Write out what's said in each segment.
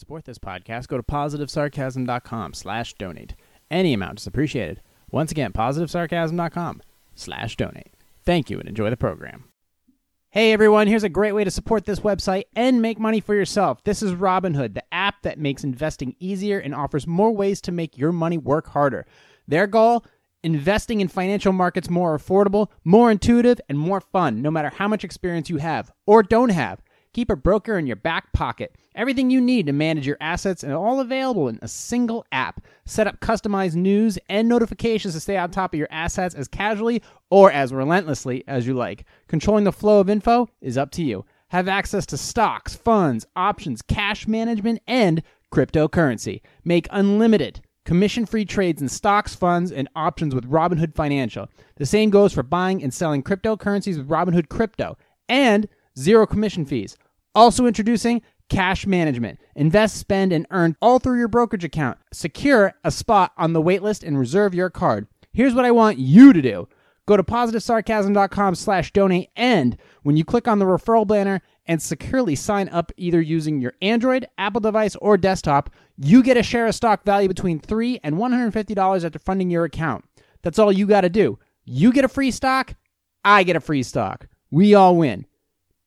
support this podcast, go to positivesarcasm.com slash donate. Any amount is appreciated. Once again, positivesarcasm.com slash donate. Thank you and enjoy the program. Hey everyone, here's a great way to support this website and make money for yourself. This is Robinhood, the app that makes investing easier and offers more ways to make your money work harder. Their goal? Investing in financial markets more affordable, more intuitive, and more fun, no matter how much experience you have or don't have. Keep a broker in your back pocket. Everything you need to manage your assets and all available in a single app. Set up customized news and notifications to stay on top of your assets as casually or as relentlessly as you like. Controlling the flow of info is up to you. Have access to stocks, funds, options, cash management, and cryptocurrency. Make unlimited commission free trades in stocks, funds, and options with Robinhood Financial. The same goes for buying and selling cryptocurrencies with Robinhood Crypto. And zero commission fees. Also introducing cash management. Invest, spend, and earn all through your brokerage account. Secure a spot on the waitlist and reserve your card. Here's what I want you to do. Go to positivesarcasm.com slash donate and when you click on the referral banner and securely sign up either using your Android, Apple device, or desktop, you get a share of stock value between 3 and $150 after funding your account. That's all you got to do. You get a free stock, I get a free stock. We all win.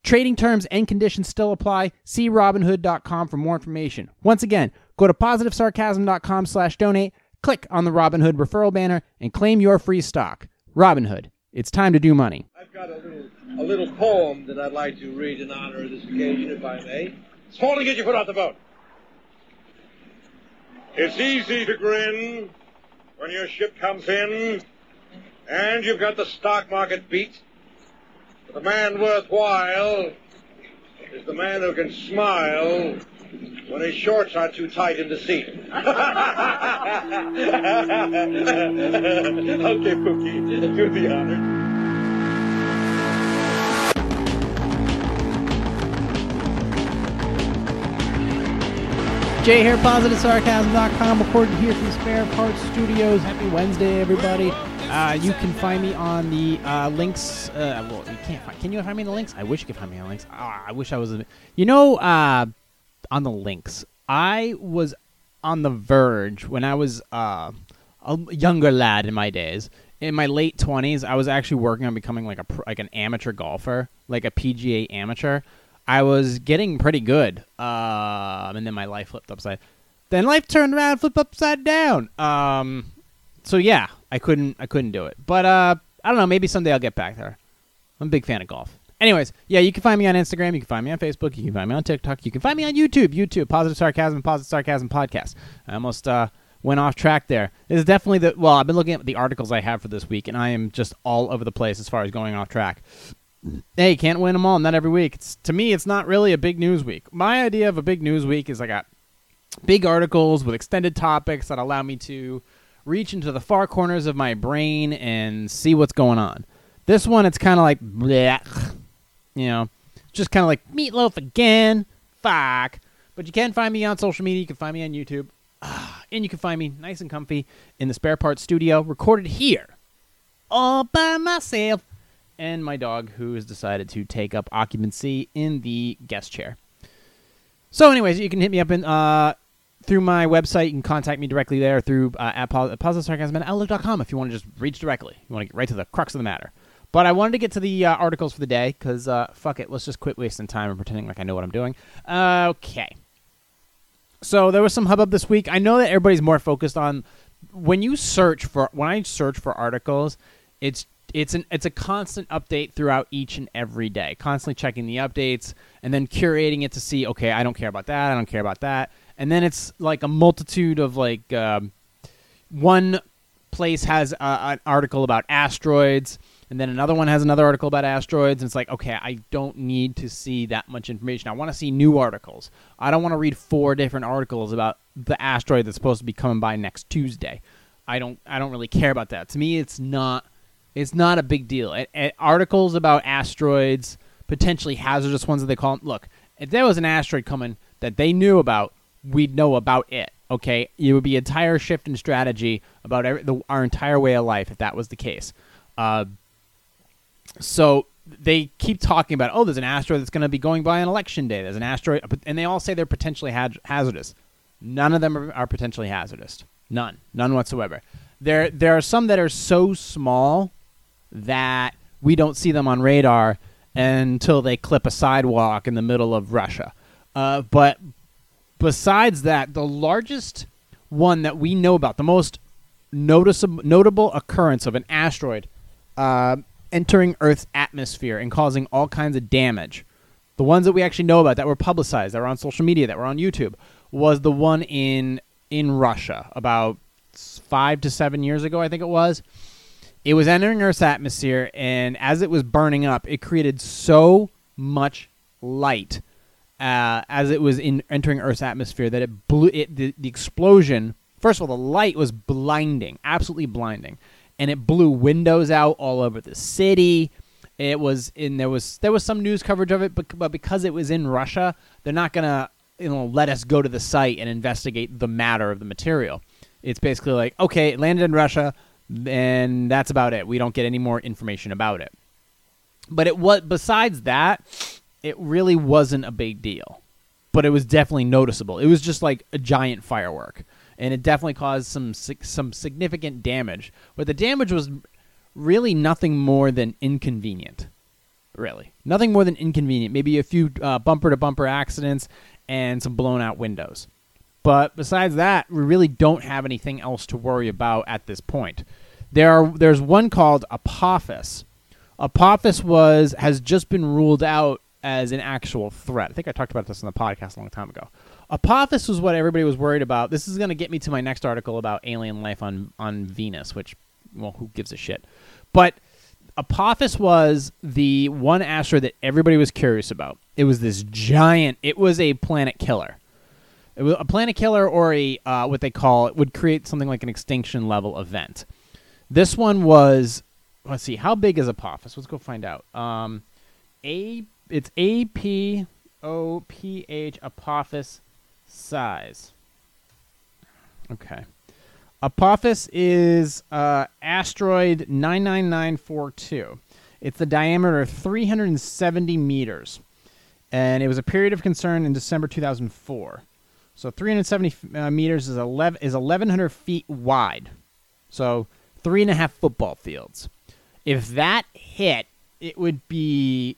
Trading terms and conditions still apply. See Robinhood.com for more information. Once again, go to positivesarcasm.com slash donate, click on the Robinhood referral banner, and claim your free stock. Robinhood, it's time to do money. I've got a little, a little poem that I'd like to read in honor of this occasion, if I may. It's fall to get your foot off the boat. It's easy to grin when your ship comes in and you've got the stock market beat. The man worthwhile is the man who can smile when his shorts are too tight in the seat. okay, Pookie, do the honor. Jay here, PositiveSarcasm.com, recorded here from Spare Parts Studios. Happy Wednesday, everybody. Uh, you can find me on the uh, links. Uh, well, you can't find. Can you find me in the links? I wish you could find me on the links. Ah, I wish I was. You know, uh, on the links, I was on the verge when I was uh, a younger lad in my days. In my late twenties, I was actually working on becoming like a like an amateur golfer, like a PGA amateur. I was getting pretty good, um, and then my life flipped upside. Then life turned around, flipped upside down. Um, so yeah, I couldn't, I couldn't do it. But uh, I don't know. Maybe someday I'll get back there. I'm a big fan of golf. Anyways, yeah, you can find me on Instagram. You can find me on Facebook. You can find me on TikTok. You can find me on YouTube. YouTube, Positive Sarcasm, Positive Sarcasm Podcast. I almost uh, went off track there. This is definitely the well. I've been looking at the articles I have for this week, and I am just all over the place as far as going off track hey, can't win them all. Not every week. It's, to me, it's not really a big news week. My idea of a big news week is I got big articles with extended topics that allow me to reach into the far corners of my brain and see what's going on. This one, it's kind of like, you know, just kind of like meatloaf again. Fuck. But you can find me on social media. You can find me on YouTube. And you can find me nice and comfy in the spare parts studio, recorded here all by myself and my dog, who has decided to take up occupancy in the guest chair. So, anyways, you can hit me up in uh, through my website. You can contact me directly there through uh, at positive sarcasm at outlook.com if you want to just reach directly. You want to get right to the crux of the matter. But I wanted to get to the uh, articles for the day because uh, fuck it, let's just quit wasting time and pretending like I know what I'm doing. okay. So there was some hubbub this week. I know that everybody's more focused on when you search for when I search for articles, it's it's an it's a constant update throughout each and every day constantly checking the updates and then curating it to see okay i don't care about that i don't care about that and then it's like a multitude of like um, one place has a, an article about asteroids and then another one has another article about asteroids and it's like okay i don't need to see that much information i want to see new articles i don't want to read four different articles about the asteroid that's supposed to be coming by next tuesday i don't i don't really care about that to me it's not it's not a big deal. A- a- articles about asteroids, potentially hazardous ones that they call them. Look, if there was an asteroid coming that they knew about, we'd know about it. Okay, it would be entire shift in strategy about every, the, our entire way of life if that was the case. Uh, so they keep talking about, oh, there's an asteroid that's going to be going by on election day. There's an asteroid, and they all say they're potentially ha- hazardous. None of them are, are potentially hazardous. None, none whatsoever. There, there are some that are so small that we don't see them on radar until they clip a sidewalk in the middle of Russia. Uh, but besides that, the largest one that we know about, the most noticeable, notable occurrence of an asteroid uh, entering Earth's atmosphere and causing all kinds of damage, the ones that we actually know about that were publicized, that were on social media, that were on YouTube, was the one in in Russia about five to seven years ago, I think it was. It was entering Earth's atmosphere, and as it was burning up, it created so much light uh, as it was in entering Earth's atmosphere that it blew. It the, the explosion. First of all, the light was blinding, absolutely blinding, and it blew windows out all over the city. It was in there was there was some news coverage of it, but, but because it was in Russia, they're not gonna you know let us go to the site and investigate the matter of the material. It's basically like okay, it landed in Russia and that's about it. We don't get any more information about it. But it was besides that, it really wasn't a big deal. But it was definitely noticeable. It was just like a giant firework, and it definitely caused some some significant damage. But the damage was really nothing more than inconvenient. Really, nothing more than inconvenient. Maybe a few bumper to bumper accidents and some blown out windows. But besides that, we really don't have anything else to worry about at this point. There are there's one called Apophis. Apophis was has just been ruled out as an actual threat. I think I talked about this on the podcast a long time ago. Apophis was what everybody was worried about. This is going to get me to my next article about alien life on on Venus, which well, who gives a shit? But Apophis was the one asteroid that everybody was curious about. It was this giant. It was a planet killer it was a planet killer or a uh, what they call it would create something like an extinction level event. This one was let's see how big is Apophis. Let's go find out. Um, a it's A P O P H Apophis size. Okay. Apophis is uh, asteroid 99942. It's the diameter of 370 meters. And it was a period of concern in December 2004. So 370 uh, meters is 11 is 1100 feet wide. So three and a half football fields. If that hit, it would be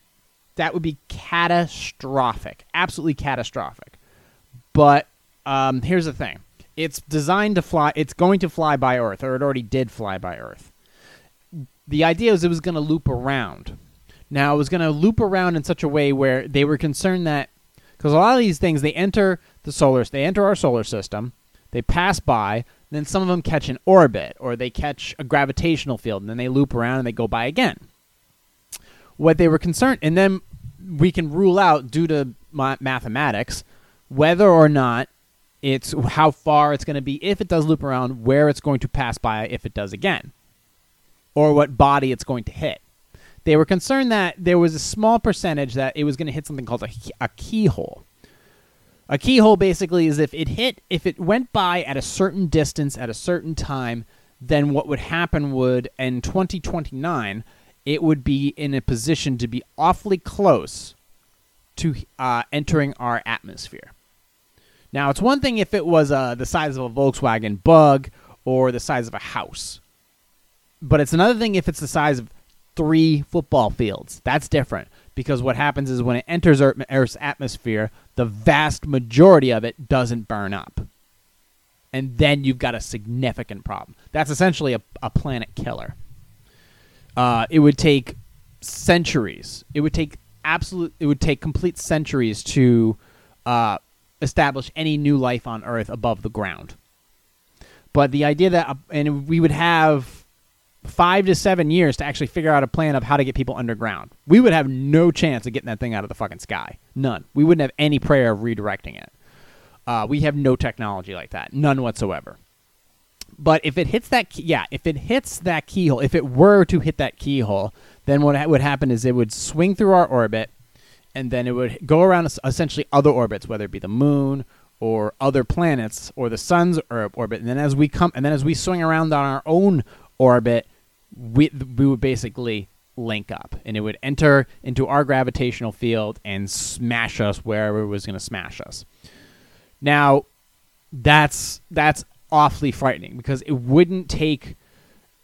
that would be catastrophic, absolutely catastrophic. But um, here's the thing: it's designed to fly. It's going to fly by Earth, or it already did fly by Earth. The idea is it was going to loop around. Now it was going to loop around in such a way where they were concerned that because a lot of these things they enter the solar they enter our solar system, they pass by, then some of them catch an orbit or they catch a gravitational field and then they loop around and they go by again. What they were concerned and then we can rule out due to mathematics whether or not it's how far it's going to be if it does loop around, where it's going to pass by if it does again, or what body it's going to hit. They were concerned that there was a small percentage that it was going to hit something called a, a keyhole. A keyhole basically is if it hit, if it went by at a certain distance at a certain time, then what would happen would in 2029, it would be in a position to be awfully close to uh, entering our atmosphere. Now, it's one thing if it was uh, the size of a Volkswagen Bug or the size of a house, but it's another thing if it's the size of three football fields. That's different because what happens is when it enters Earth's atmosphere, the vast majority of it doesn't burn up. And then you've got a significant problem. That's essentially a, a planet killer. Uh, it would take centuries. It would take absolute. It would take complete centuries to uh, establish any new life on Earth above the ground. But the idea that, uh, and we would have five to seven years to actually figure out a plan of how to get people underground. We would have no chance of getting that thing out of the fucking sky. None. We wouldn't have any prayer of redirecting it. Uh, we have no technology like that. None whatsoever. But if it hits that, key, yeah, if it hits that keyhole, if it were to hit that keyhole, then what would happen is it would swing through our orbit, and then it would go around essentially other orbits, whether it be the moon or other planets or the sun's orbit. And then as we come, and then as we swing around on our own orbit, we we would basically link up, and it would enter into our gravitational field and smash us wherever it was going to smash us. Now, that's that's awfully frightening because it wouldn't take.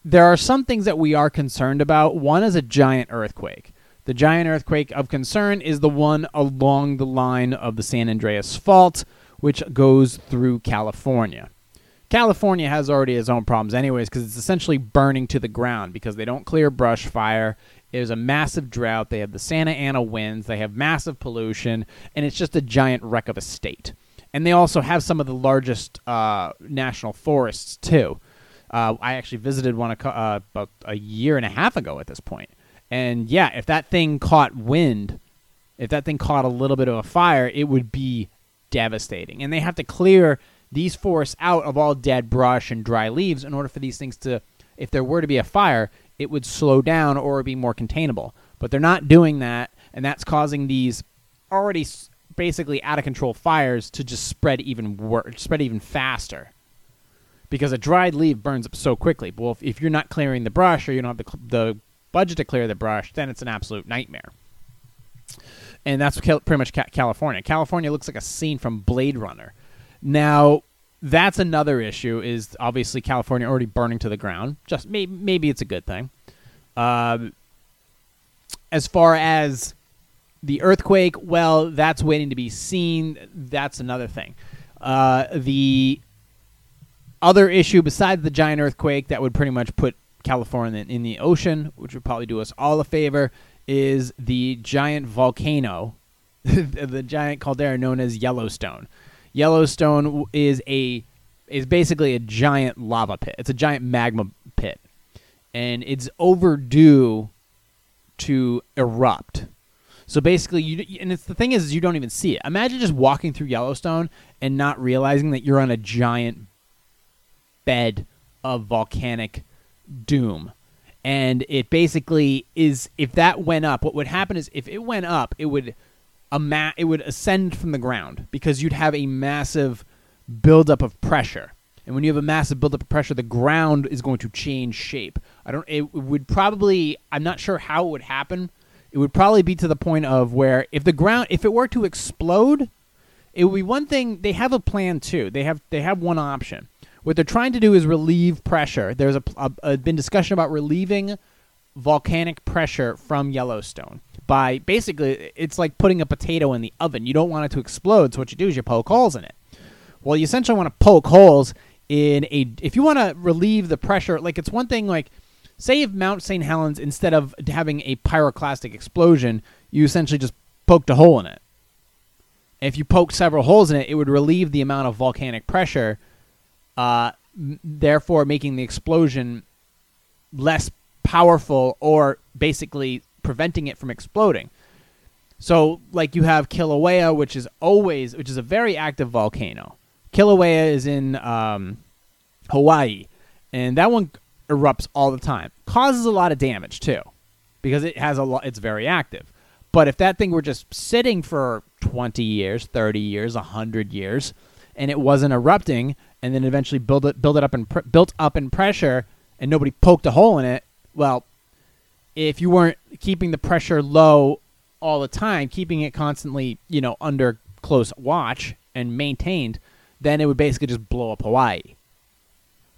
There are some things that we are concerned about. One is a giant earthquake. The giant earthquake of concern is the one along the line of the San Andreas Fault, which goes through California. California has already its own problems, anyways, because it's essentially burning to the ground because they don't clear brush fire. There's a massive drought. They have the Santa Ana winds. They have massive pollution, and it's just a giant wreck of a state. And they also have some of the largest uh, national forests too. Uh, I actually visited one a, uh, about a year and a half ago at this point. And yeah, if that thing caught wind, if that thing caught a little bit of a fire, it would be devastating. And they have to clear these forests out of all dead brush and dry leaves in order for these things to, if there were to be a fire, it would slow down or be more containable. But they're not doing that, and that's causing these already basically out of control fires to just spread even wor- spread even faster. Because a dried leaf burns up so quickly. Well, if, if you're not clearing the brush or you don't have the, the budget to clear the brush, then it's an absolute nightmare. And that's pretty much California. California looks like a scene from Blade Runner now, that's another issue. Is obviously California already burning to the ground. Just maybe, maybe it's a good thing. Um, as far as the earthquake, well, that's waiting to be seen. That's another thing. Uh, the other issue besides the giant earthquake that would pretty much put California in, the ocean, which would probably do us all a favor, is the giant volcano, the giant caldera known as Yellowstone. Yellowstone is a is basically a giant lava pit. It's a giant magma pit, and it's overdue to erupt. So basically, you and it's the thing is, you don't even see it. Imagine just walking through Yellowstone and not realizing that you're on a giant bed of volcanic doom. And it basically is if that went up, what would happen is if it went up, it would a ma- it would ascend from the ground because you'd have a massive buildup of pressure. And when you have a massive buildup of pressure, the ground is going to change shape. I don't. It would probably. I'm not sure how it would happen. It would probably be to the point of where if the ground, if it were to explode, it would be one thing. They have a plan too. They have they have one option. What they're trying to do is relieve pressure. There's a, a, a been discussion about relieving volcanic pressure from Yellowstone by basically it's like putting a potato in the oven. You don't want it to explode, so what you do is you poke holes in it. Well, you essentially want to poke holes in a if you want to relieve the pressure, like it's one thing like say if Mount St. Helens instead of having a pyroclastic explosion, you essentially just poked a hole in it. If you poked several holes in it, it would relieve the amount of volcanic pressure, uh, therefore making the explosion less powerful or basically preventing it from exploding. So, like you have Kilauea, which is always, which is a very active volcano. Kilauea is in um, Hawaii, and that one erupts all the time. Causes a lot of damage too, because it has a lot. It's very active. But if that thing were just sitting for 20 years, 30 years, 100 years, and it wasn't erupting, and then eventually build it, build it up and pr- built up in pressure, and nobody poked a hole in it, well, if you weren't keeping the pressure low all the time, keeping it constantly, you know, under close watch and maintained, then it would basically just blow up Hawaii.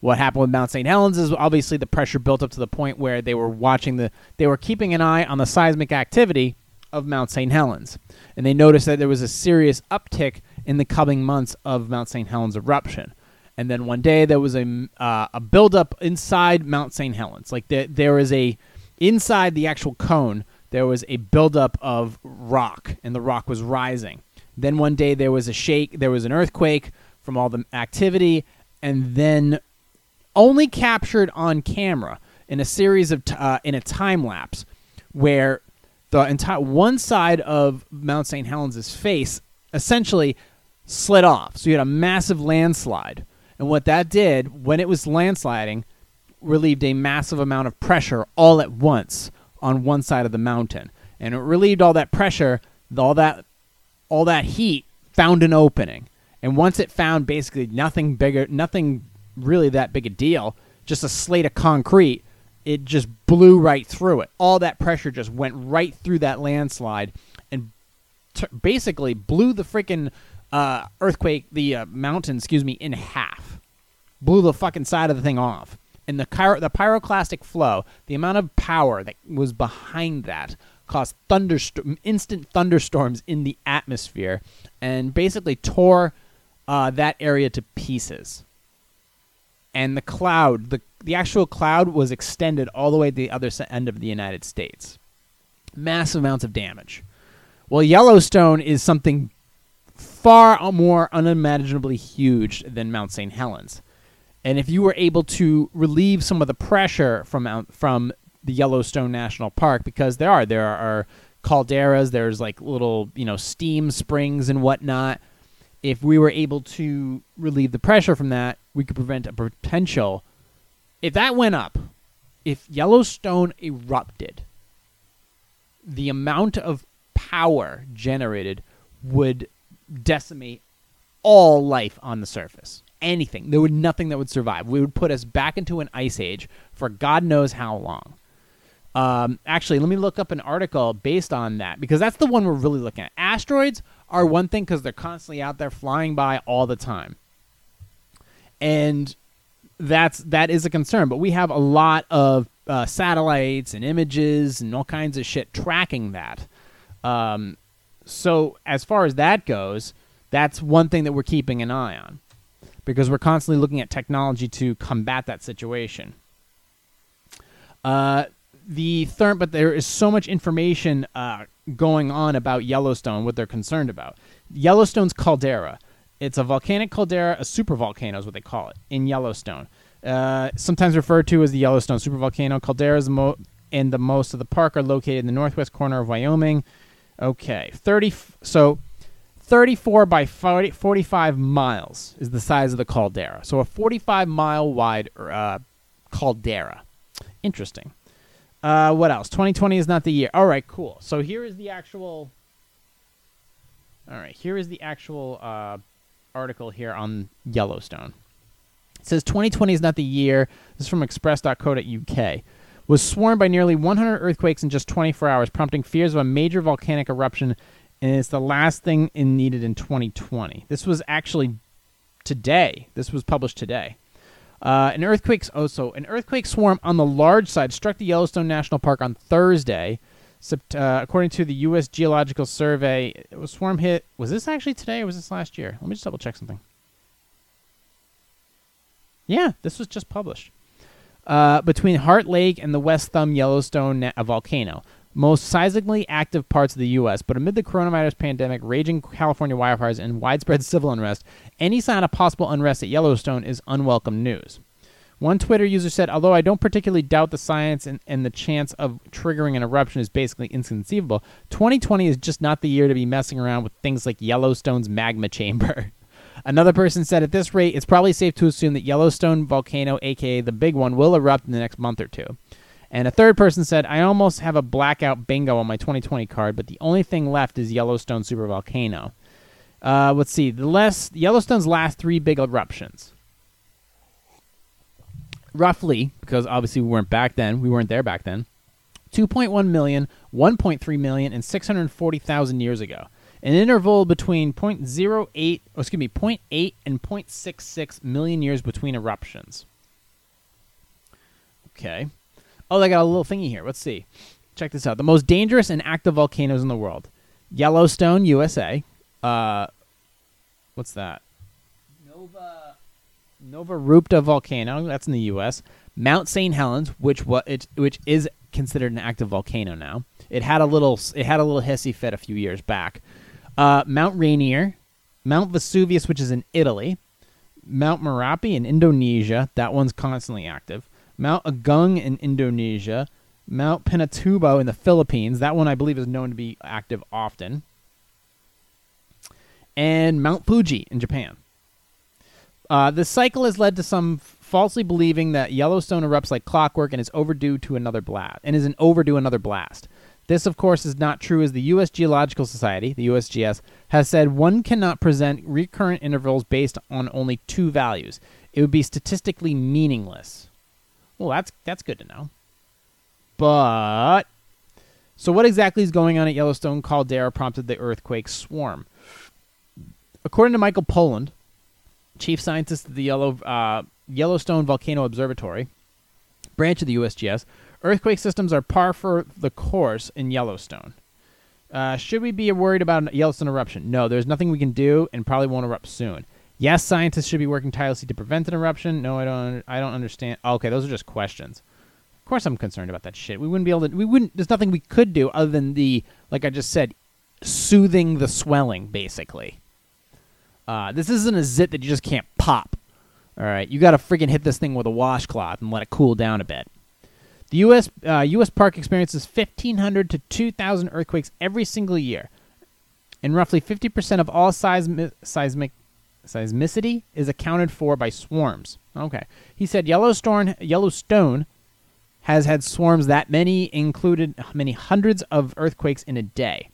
What happened with Mount St. Helens is obviously the pressure built up to the point where they were watching the they were keeping an eye on the seismic activity of Mount St. Helens. And they noticed that there was a serious uptick in the coming months of Mount St. Helens eruption. And then one day there was a uh, a buildup inside Mount St. Helens. Like there there is a inside the actual cone there was a buildup of rock, and the rock was rising. Then one day there was a shake, there was an earthquake from all the activity, and then only captured on camera in a series of t- uh, in a time lapse where the entire one side of Mount St. Helens' face essentially slid off. So you had a massive landslide and what that did, when it was landsliding, relieved a massive amount of pressure all at once on one side of the mountain. And it relieved all that pressure, all that all that heat found an opening. And once it found basically nothing bigger, nothing really that big a deal, just a slate of concrete, it just blew right through it. All that pressure just went right through that landslide and t- basically blew the freaking uh, earthquake, the uh, mountain, excuse me, in half. Blew the fucking side of the thing off. And the, chiro- the pyroclastic flow, the amount of power that was behind that, caused thunderstorm, instant thunderstorms in the atmosphere, and basically tore uh, that area to pieces. And the cloud, the the actual cloud was extended all the way to the other end of the United States. Massive amounts of damage. Well, Yellowstone is something far more unimaginably huge than Mount St. Helens. And if you were able to relieve some of the pressure from from the Yellowstone National Park, because there are there are calderas, there's like little you know steam springs and whatnot. If we were able to relieve the pressure from that, we could prevent a potential. If that went up, if Yellowstone erupted, the amount of power generated would decimate all life on the surface. Anything. There would nothing that would survive. We would put us back into an ice age for God knows how long. Um, actually, let me look up an article based on that because that's the one we're really looking at. Asteroids are one thing because they're constantly out there flying by all the time, and that's that is a concern. But we have a lot of uh, satellites and images and all kinds of shit tracking that. Um, so as far as that goes, that's one thing that we're keeping an eye on because we're constantly looking at technology to combat that situation. Uh, the therm, but there is so much information uh, going on about Yellowstone, what they're concerned about. Yellowstone's caldera. It's a volcanic caldera, a supervolcano is what they call it in Yellowstone. Uh, sometimes referred to as the Yellowstone supervolcano. Calderas mo- and the most of the park are located in the northwest corner of Wyoming. Okay, 30 f- so 34 by 40, 45 miles is the size of the caldera. So a 45 mile wide uh, caldera. Interesting. Uh, what else? 2020 is not the year. All right, cool. So here is the actual. All right, here is the actual uh, article here on Yellowstone. It says 2020 is not the year. This is from express.co.uk. Was swarmed by nearly 100 earthquakes in just 24 hours, prompting fears of a major volcanic eruption, and it's the last thing in needed in 2020. This was actually today. This was published today. Uh, an earthquake, oh, so an earthquake swarm on the large side struck the Yellowstone National Park on Thursday. Uh, according to the U.S. Geological Survey, it was swarm hit. Was this actually today or was this last year? Let me just double check something. Yeah, this was just published. Uh, between Heart Lake and the West Thumb Yellowstone na- volcano, most seismically active parts of the U.S. But amid the coronavirus pandemic, raging California wildfires, and widespread civil unrest, any sign of possible unrest at Yellowstone is unwelcome news. One Twitter user said, Although I don't particularly doubt the science and, and the chance of triggering an eruption is basically inconceivable, 2020 is just not the year to be messing around with things like Yellowstone's magma chamber. Another person said, At this rate, it's probably safe to assume that Yellowstone volcano, aka the big one, will erupt in the next month or two. And a third person said, I almost have a blackout bingo on my 2020 card, but the only thing left is Yellowstone supervolcano. Uh, let's see. The less Yellowstone's last three big eruptions. Roughly, because obviously we weren't back then, we weren't there back then. 2.1 million, 1.3 million, and 640,000 years ago. An interval between 0.08, oh, excuse me, 0.8 and 0.66 million years between eruptions. Okay. Oh, they got a little thingy here. Let's see. Check this out. The most dangerous and active volcanoes in the world: Yellowstone, USA. Uh, what's that? Novarupta volcano. That's in the U.S. Mount St. Helens, which what it which is considered an active volcano now. It had a little it had a little hissy fit a few years back. Uh, Mount Rainier, Mount Vesuvius, which is in Italy. Mount Merapi in Indonesia. That one's constantly active. Mount Agung in Indonesia, Mount Pinatubo in the Philippines. That one I believe is known to be active often. And Mount Fuji in Japan. Uh, cycle has led to some falsely believing that Yellowstone erupts like clockwork and is overdue to another blast and is an overdue another blast. This, of course, is not true as the U.S. Geological Society, the USGS, has said one cannot present recurrent intervals based on only two values. It would be statistically meaningless. Well, that's that's good to know. But so what exactly is going on at Yellowstone caldera prompted the earthquake swarm? According to Michael Poland, chief scientist at the Yellow, uh, Yellowstone Volcano Observatory, branch of the USGS, earthquake systems are par for the course in Yellowstone. Uh, should we be worried about a Yellowstone eruption? No, there's nothing we can do, and probably won't erupt soon. Yes, scientists should be working tirelessly to prevent an eruption. No, I don't. I don't understand. Oh, okay, those are just questions. Of course, I'm concerned about that shit. We wouldn't be able to. We wouldn't. There's nothing we could do other than the, like I just said, soothing the swelling. Basically, uh, this isn't a zit that you just can't pop. All right, you got to freaking hit this thing with a washcloth and let it cool down a bit. The U.S. Uh, U.S. Park experiences 1,500 to 2,000 earthquakes every single year, and roughly 50% of all seismi- seismic seismicity is accounted for by swarms. Okay, he said Yellowstone Yellowstone has had swarms that many included many hundreds of earthquakes in a day.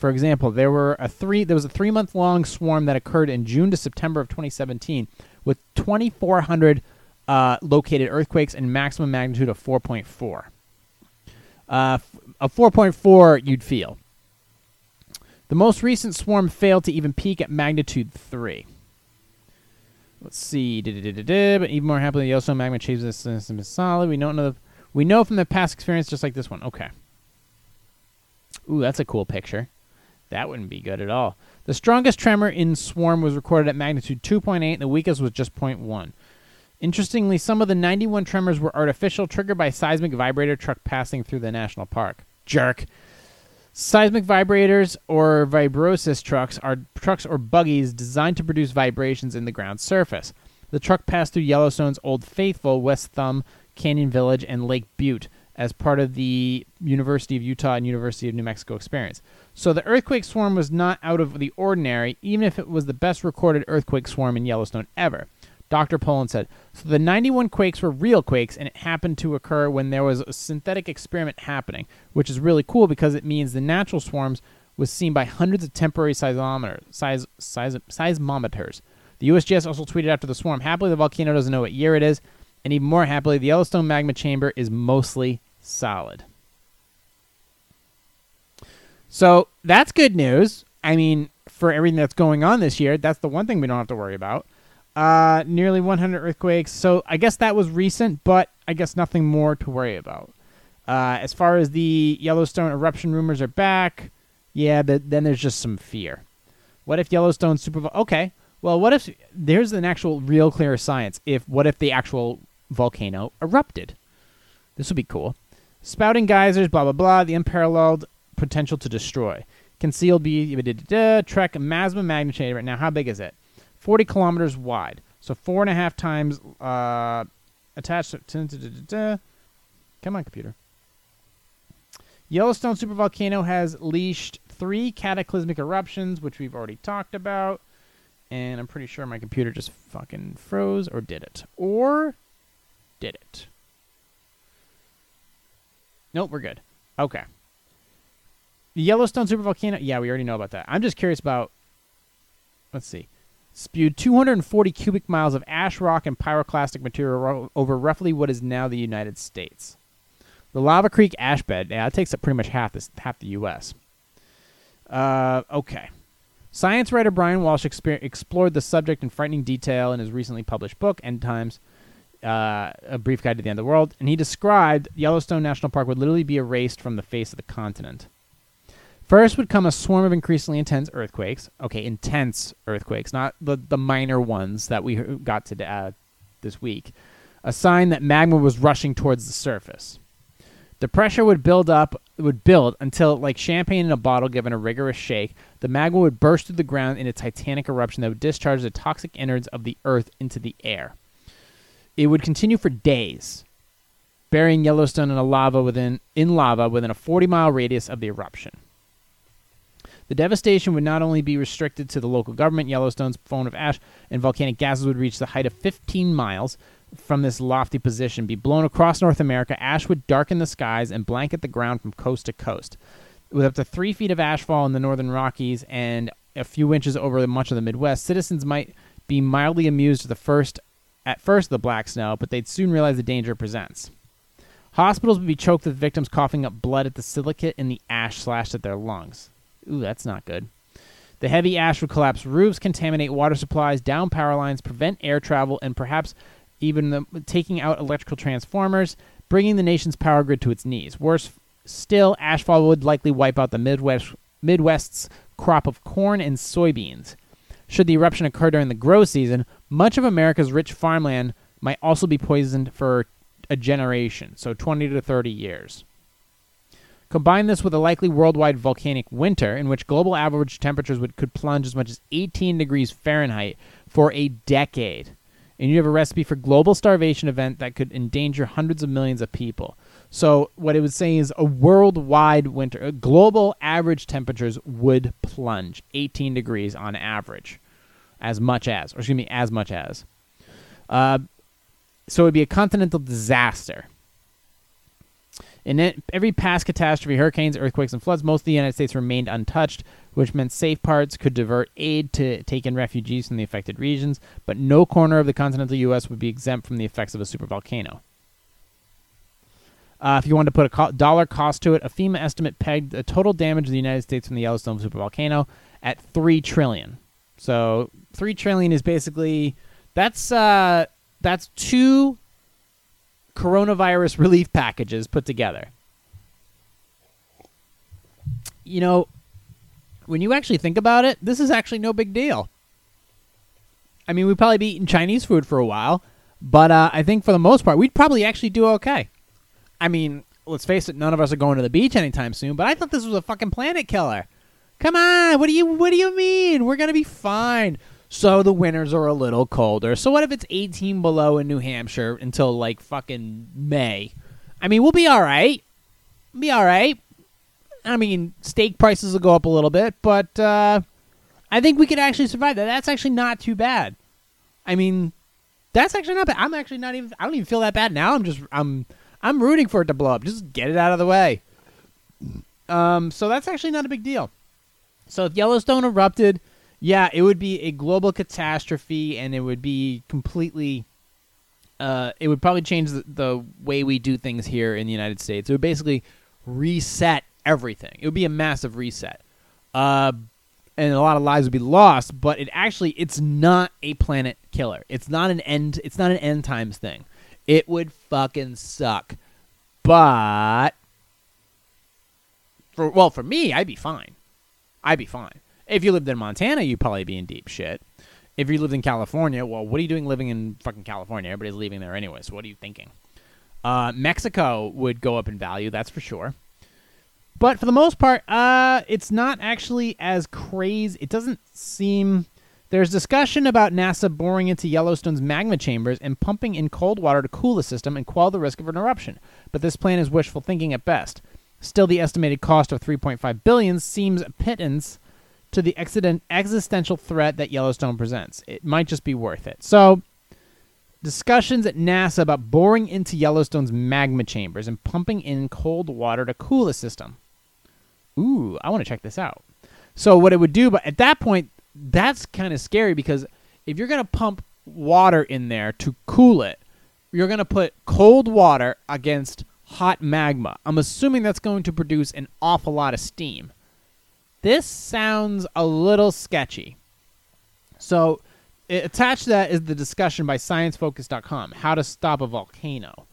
For example, there were a three there was a three month long swarm that occurred in June to September of 2017 with 2,400 uh, located earthquakes and maximum magnitude of 4.4. Uh, a 4.4 you'd feel. The most recent swarm failed to even peak at magnitude 3. Let's see. But even more happily, the Yellowstone magma changes this system is solid. We don't know. The, we know from the past experience, just like this one. Okay. Ooh, that's a cool picture. That wouldn't be good at all. The strongest tremor in swarm was recorded at magnitude 2.8, and the weakest was just 0.1. Interestingly, some of the 91 tremors were artificial, triggered by seismic vibrator truck passing through the national park. Jerk. Seismic vibrators or vibroseis trucks are trucks or buggies designed to produce vibrations in the ground surface. The truck passed through Yellowstone's Old Faithful, West Thumb, Canyon Village, and Lake Butte as part of the University of Utah and University of New Mexico experience. So the earthquake swarm was not out of the ordinary, even if it was the best recorded earthquake swarm in Yellowstone ever. Dr. Poland said, So the 91 quakes were real quakes, and it happened to occur when there was a synthetic experiment happening, which is really cool because it means the natural swarms was seen by hundreds of temporary seismometers. Seis, seis, seismometers. The USGS also tweeted after the swarm, Happily, the volcano doesn't know what year it is, and even more happily, the Yellowstone magma chamber is mostly solid. So that's good news. I mean, for everything that's going on this year, that's the one thing we don't have to worry about. Uh, nearly 100 earthquakes. So I guess that was recent, but I guess nothing more to worry about. Uh, as far as the Yellowstone eruption rumors are back, yeah, but then there's just some fear. What if Yellowstone super? Okay, well, what if there's an actual real clear science? If what if the actual volcano erupted? This would be cool. Spouting geysers, blah blah blah. The unparalleled potential to destroy. Concealed be trek Masma magnitude right now. How big is it? 40 kilometers wide. So four and a half times uh, attached. To, come on, computer. Yellowstone supervolcano has leashed three cataclysmic eruptions, which we've already talked about. And I'm pretty sure my computer just fucking froze, or did it? Or did it? Nope, we're good. Okay. The Yellowstone supervolcano. Yeah, we already know about that. I'm just curious about. Let's see spewed 240 cubic miles of ash rock and pyroclastic material over roughly what is now the United States. The Lava Creek ash bed, yeah, it takes up pretty much half this, half the U.S. Uh, okay. Science writer Bryan Walsh exper- explored the subject in frightening detail in his recently published book, End Times, uh, A Brief Guide to the End of the World, and he described Yellowstone National Park would literally be erased from the face of the continent. First would come a swarm of increasingly intense earthquakes. Okay, intense earthquakes, not the, the minor ones that we got to uh, this week. A sign that magma was rushing towards the surface. The pressure would build up, would build until, like champagne in a bottle given a rigorous shake, the magma would burst through the ground in a titanic eruption that would discharge the toxic innards of the earth into the air. It would continue for days, burying Yellowstone in a lava within in lava within a 40 mile radius of the eruption. The devastation would not only be restricted to the local government, Yellowstone's phone of ash and volcanic gases would reach the height of 15 miles from this lofty position, be blown across North America. Ash would darken the skies and blanket the ground from coast to coast. With up to three feet of ashfall in the northern Rockies and a few inches over much of the Midwest, citizens might be mildly amused at the first at first the black snow, but they'd soon realize the danger it presents. Hospitals would be choked with victims coughing up blood at the silicate and the ash slashed at their lungs. Ooh, that's not good. The heavy ash would collapse roofs, contaminate water supplies, down power lines, prevent air travel, and perhaps even the, taking out electrical transformers, bringing the nation's power grid to its knees. Worse still, ashfall would likely wipe out the Midwest, Midwest's crop of corn and soybeans. Should the eruption occur during the grow season, much of America's rich farmland might also be poisoned for a generation, so 20 to 30 years. Combine this with a likely worldwide volcanic winter in which global average temperatures would, could plunge as much as 18 degrees Fahrenheit for a decade. And you have a recipe for global starvation event that could endanger hundreds of millions of people. So what it was saying is a worldwide winter, uh, global average temperatures would plunge 18 degrees on average, as much as, or excuse me, as much as. Uh, so it would be a continental disaster. In it, every past catastrophe, hurricanes, earthquakes, and floods, most of the United States remained untouched, which meant safe parts could divert aid to take in refugees from the affected regions, but no corner of the continental U.S. would be exempt from the effects of a supervolcano. Uh, if you wanted to put a co- dollar cost to it, a FEMA estimate pegged the total damage to the United States from the Yellowstone supervolcano at three trillion. So three trillion is basically that's uh, that's two coronavirus relief packages put together. You know, when you actually think about it, this is actually no big deal. I mean, we'd probably be eating Chinese food for a while, but uh, I think for the most part, we'd probably actually do okay. I mean, let's face it, none of us are going to the beach anytime soon, but I thought this was a fucking planet killer. Come on, what do you what do you mean? We're gonna be fine. So the winters are a little colder. So what if it's 18 below in New Hampshire until like fucking May? I mean, we'll be all right. Be all right. I mean, steak prices will go up a little bit, but uh, I think we could actually survive that. That's actually not too bad. I mean, that's actually not bad. I'm actually not even. I don't even feel that bad now. I'm just. I'm. I'm rooting for it to blow up. Just get it out of the way. Um. So that's actually not a big deal. So if Yellowstone erupted, yeah, it would be a global catastrophe, and it would be completely. Uh, it would probably change the, the way we do things here in the United States. It would basically reset everything. It would be a massive reset. Uh, and a lot of lives would be lost, but it actually it's not a planet killer. It's not an end it's not an end times thing. It would fucking suck. But for well, for me, I'd be fine. I'd be fine. If you lived in Montana, you'd probably be in deep shit. If you lived in California, well, what are you doing living in fucking California? Everybody's leaving there anyway, so what are you thinking? Uh, Mexico would go up in value, that's for sure. But for the most part, uh, it's not actually as crazy. It doesn't seem. There's discussion about NASA boring into Yellowstone's magma chambers and pumping in cold water to cool the system and quell the risk of an eruption. But this plan is wishful thinking at best. Still, the estimated cost of 3.5 billion seems a pittance to the existential threat that Yellowstone presents. It might just be worth it. So, discussions at NASA about boring into Yellowstone's magma chambers and pumping in cold water to cool the system ooh, I want to check this out. So what it would do, but at that point, that's kind of scary because if you're going to pump water in there to cool it, you're going to put cold water against hot magma. I'm assuming that's going to produce an awful lot of steam. This sounds a little sketchy. So, attached to that is the discussion by ScienceFocus.com How to Stop a Volcano.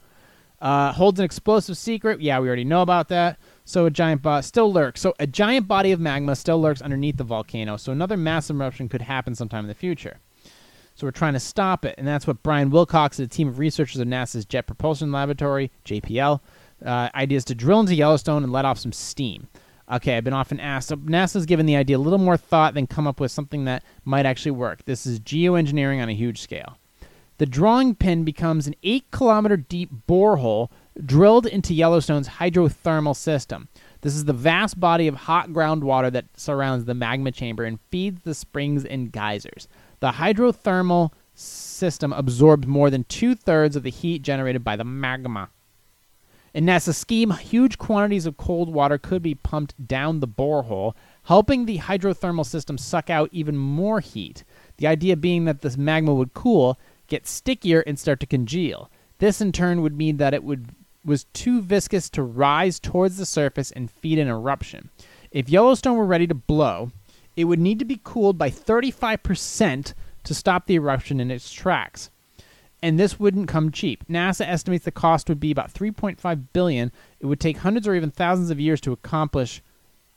Uh, holds an explosive secret. Yeah, we already know about that. So a giant body still lurks. So a giant body of magma still lurks underneath the volcano. So another massive eruption could happen sometime in the future. So we're trying to stop it, and that's what Brian Wilcox and a team of researchers of NASA's Jet Propulsion Laboratory (JPL) uh, ideas to drill into Yellowstone and let off some steam. Okay, I've been often asked. So NASA's given the idea a little more thought than come up with something that might actually work. This is geoengineering on a huge scale. The drawing pin becomes an eight kilometer deep borehole drilled into Yellowstone's hydrothermal system. This is the vast body of hot groundwater that surrounds the magma chamber and feeds the springs and geysers. The hydrothermal system absorbs more than two thirds of the heat generated by the magma. In NASA's scheme, huge quantities of cold water could be pumped down the borehole, helping the hydrothermal system suck out even more heat. The idea being that this magma would cool, get stickier, and start to congeal. This in turn would mean that it would was too viscous to rise towards the surface and feed an eruption. If Yellowstone were ready to blow, it would need to be cooled by 35% to stop the eruption in its tracks. And this wouldn't come cheap. NASA estimates the cost would be about 3.5 billion. It would take hundreds or even thousands of years to accomplish,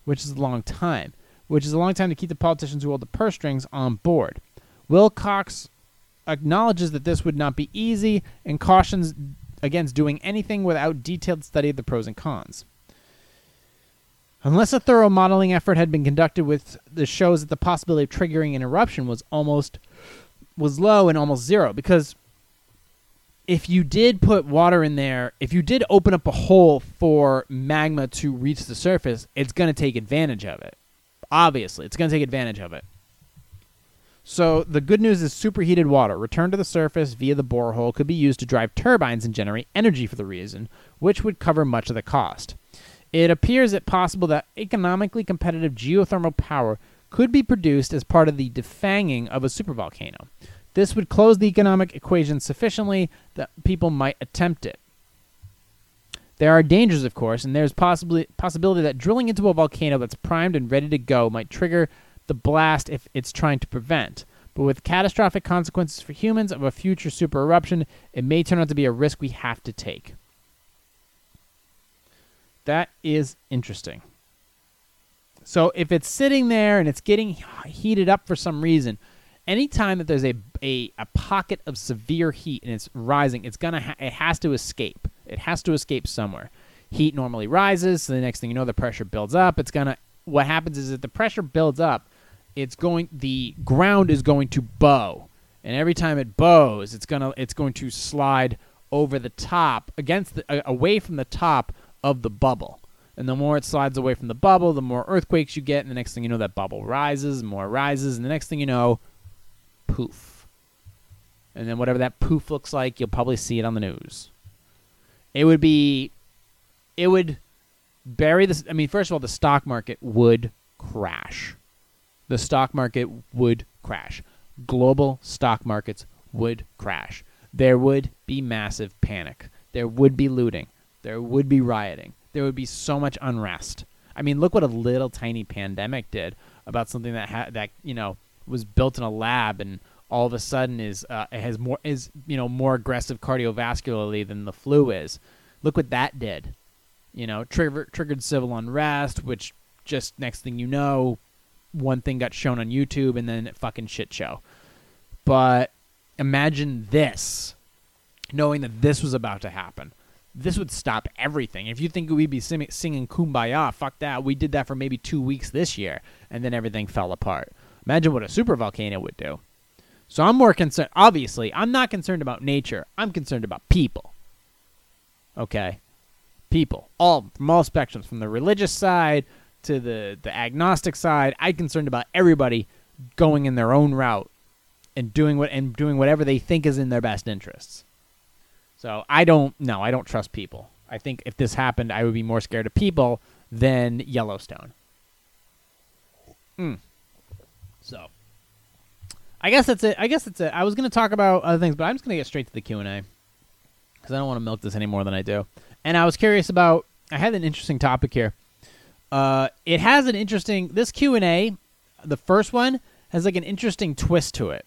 which is a long time. Which is a long time to keep the politicians who hold the purse strings on board. Wilcox acknowledges that this would not be easy and cautions against doing anything without detailed study of the pros and cons. Unless a thorough modeling effort had been conducted with the shows that the possibility of triggering an eruption was almost was low and almost zero because if you did put water in there, if you did open up a hole for magma to reach the surface, it's going to take advantage of it. Obviously, it's going to take advantage of it. So the good news is superheated water returned to the surface via the borehole could be used to drive turbines and generate energy for the reason, which would cover much of the cost. It appears it possible that economically competitive geothermal power could be produced as part of the defanging of a supervolcano. This would close the economic equation sufficiently that people might attempt it. There are dangers, of course, and there's possibly possibility that drilling into a volcano that's primed and ready to go might trigger the blast if it's trying to prevent. But with catastrophic consequences for humans of a future super eruption, it may turn out to be a risk we have to take. That is interesting. So if it's sitting there and it's getting heated up for some reason, anytime that there's a, a, a pocket of severe heat and it's rising, it's gonna ha- it has to escape. It has to escape somewhere. Heat normally rises, so the next thing you know, the pressure builds up. It's gonna. What happens is that the pressure builds up, it's going. The ground is going to bow, and every time it bows, it's gonna. It's going to slide over the top against the, uh, away from the top of the bubble. And the more it slides away from the bubble, the more earthquakes you get. And the next thing you know, that bubble rises, more rises. And the next thing you know, poof. And then whatever that poof looks like, you'll probably see it on the news. It would be, it would bury this. I mean, first of all, the stock market would crash. The stock market would crash. Global stock markets would crash. There would be massive panic. There would be looting. There would be rioting there would be so much unrest. I mean, look what a little tiny pandemic did about something that ha- that you know was built in a lab and all of a sudden is uh, has more is you know more aggressive cardiovascularly than the flu is. Look what that did. You know, trigger, triggered civil unrest, which just next thing you know, one thing got shown on YouTube and then fucking shit show. But imagine this, knowing that this was about to happen this would stop everything. If you think we'd be sing- singing Kumbaya, fuck that. We did that for maybe two weeks this year, and then everything fell apart. Imagine what a super volcano would do. So I'm more concerned. Obviously, I'm not concerned about nature. I'm concerned about people. Okay, people, all from all spectrums, from the religious side to the the agnostic side. I'm concerned about everybody going in their own route and doing what and doing whatever they think is in their best interests. So I don't no, I don't trust people. I think if this happened, I would be more scared of people than Yellowstone. Hmm. So I guess that's it. I guess that's it. I was going to talk about other things, but I'm just going to get straight to the Q and A because I don't want to milk this any more than I do. And I was curious about. I had an interesting topic here. Uh, it has an interesting. This Q and A, the first one, has like an interesting twist to it.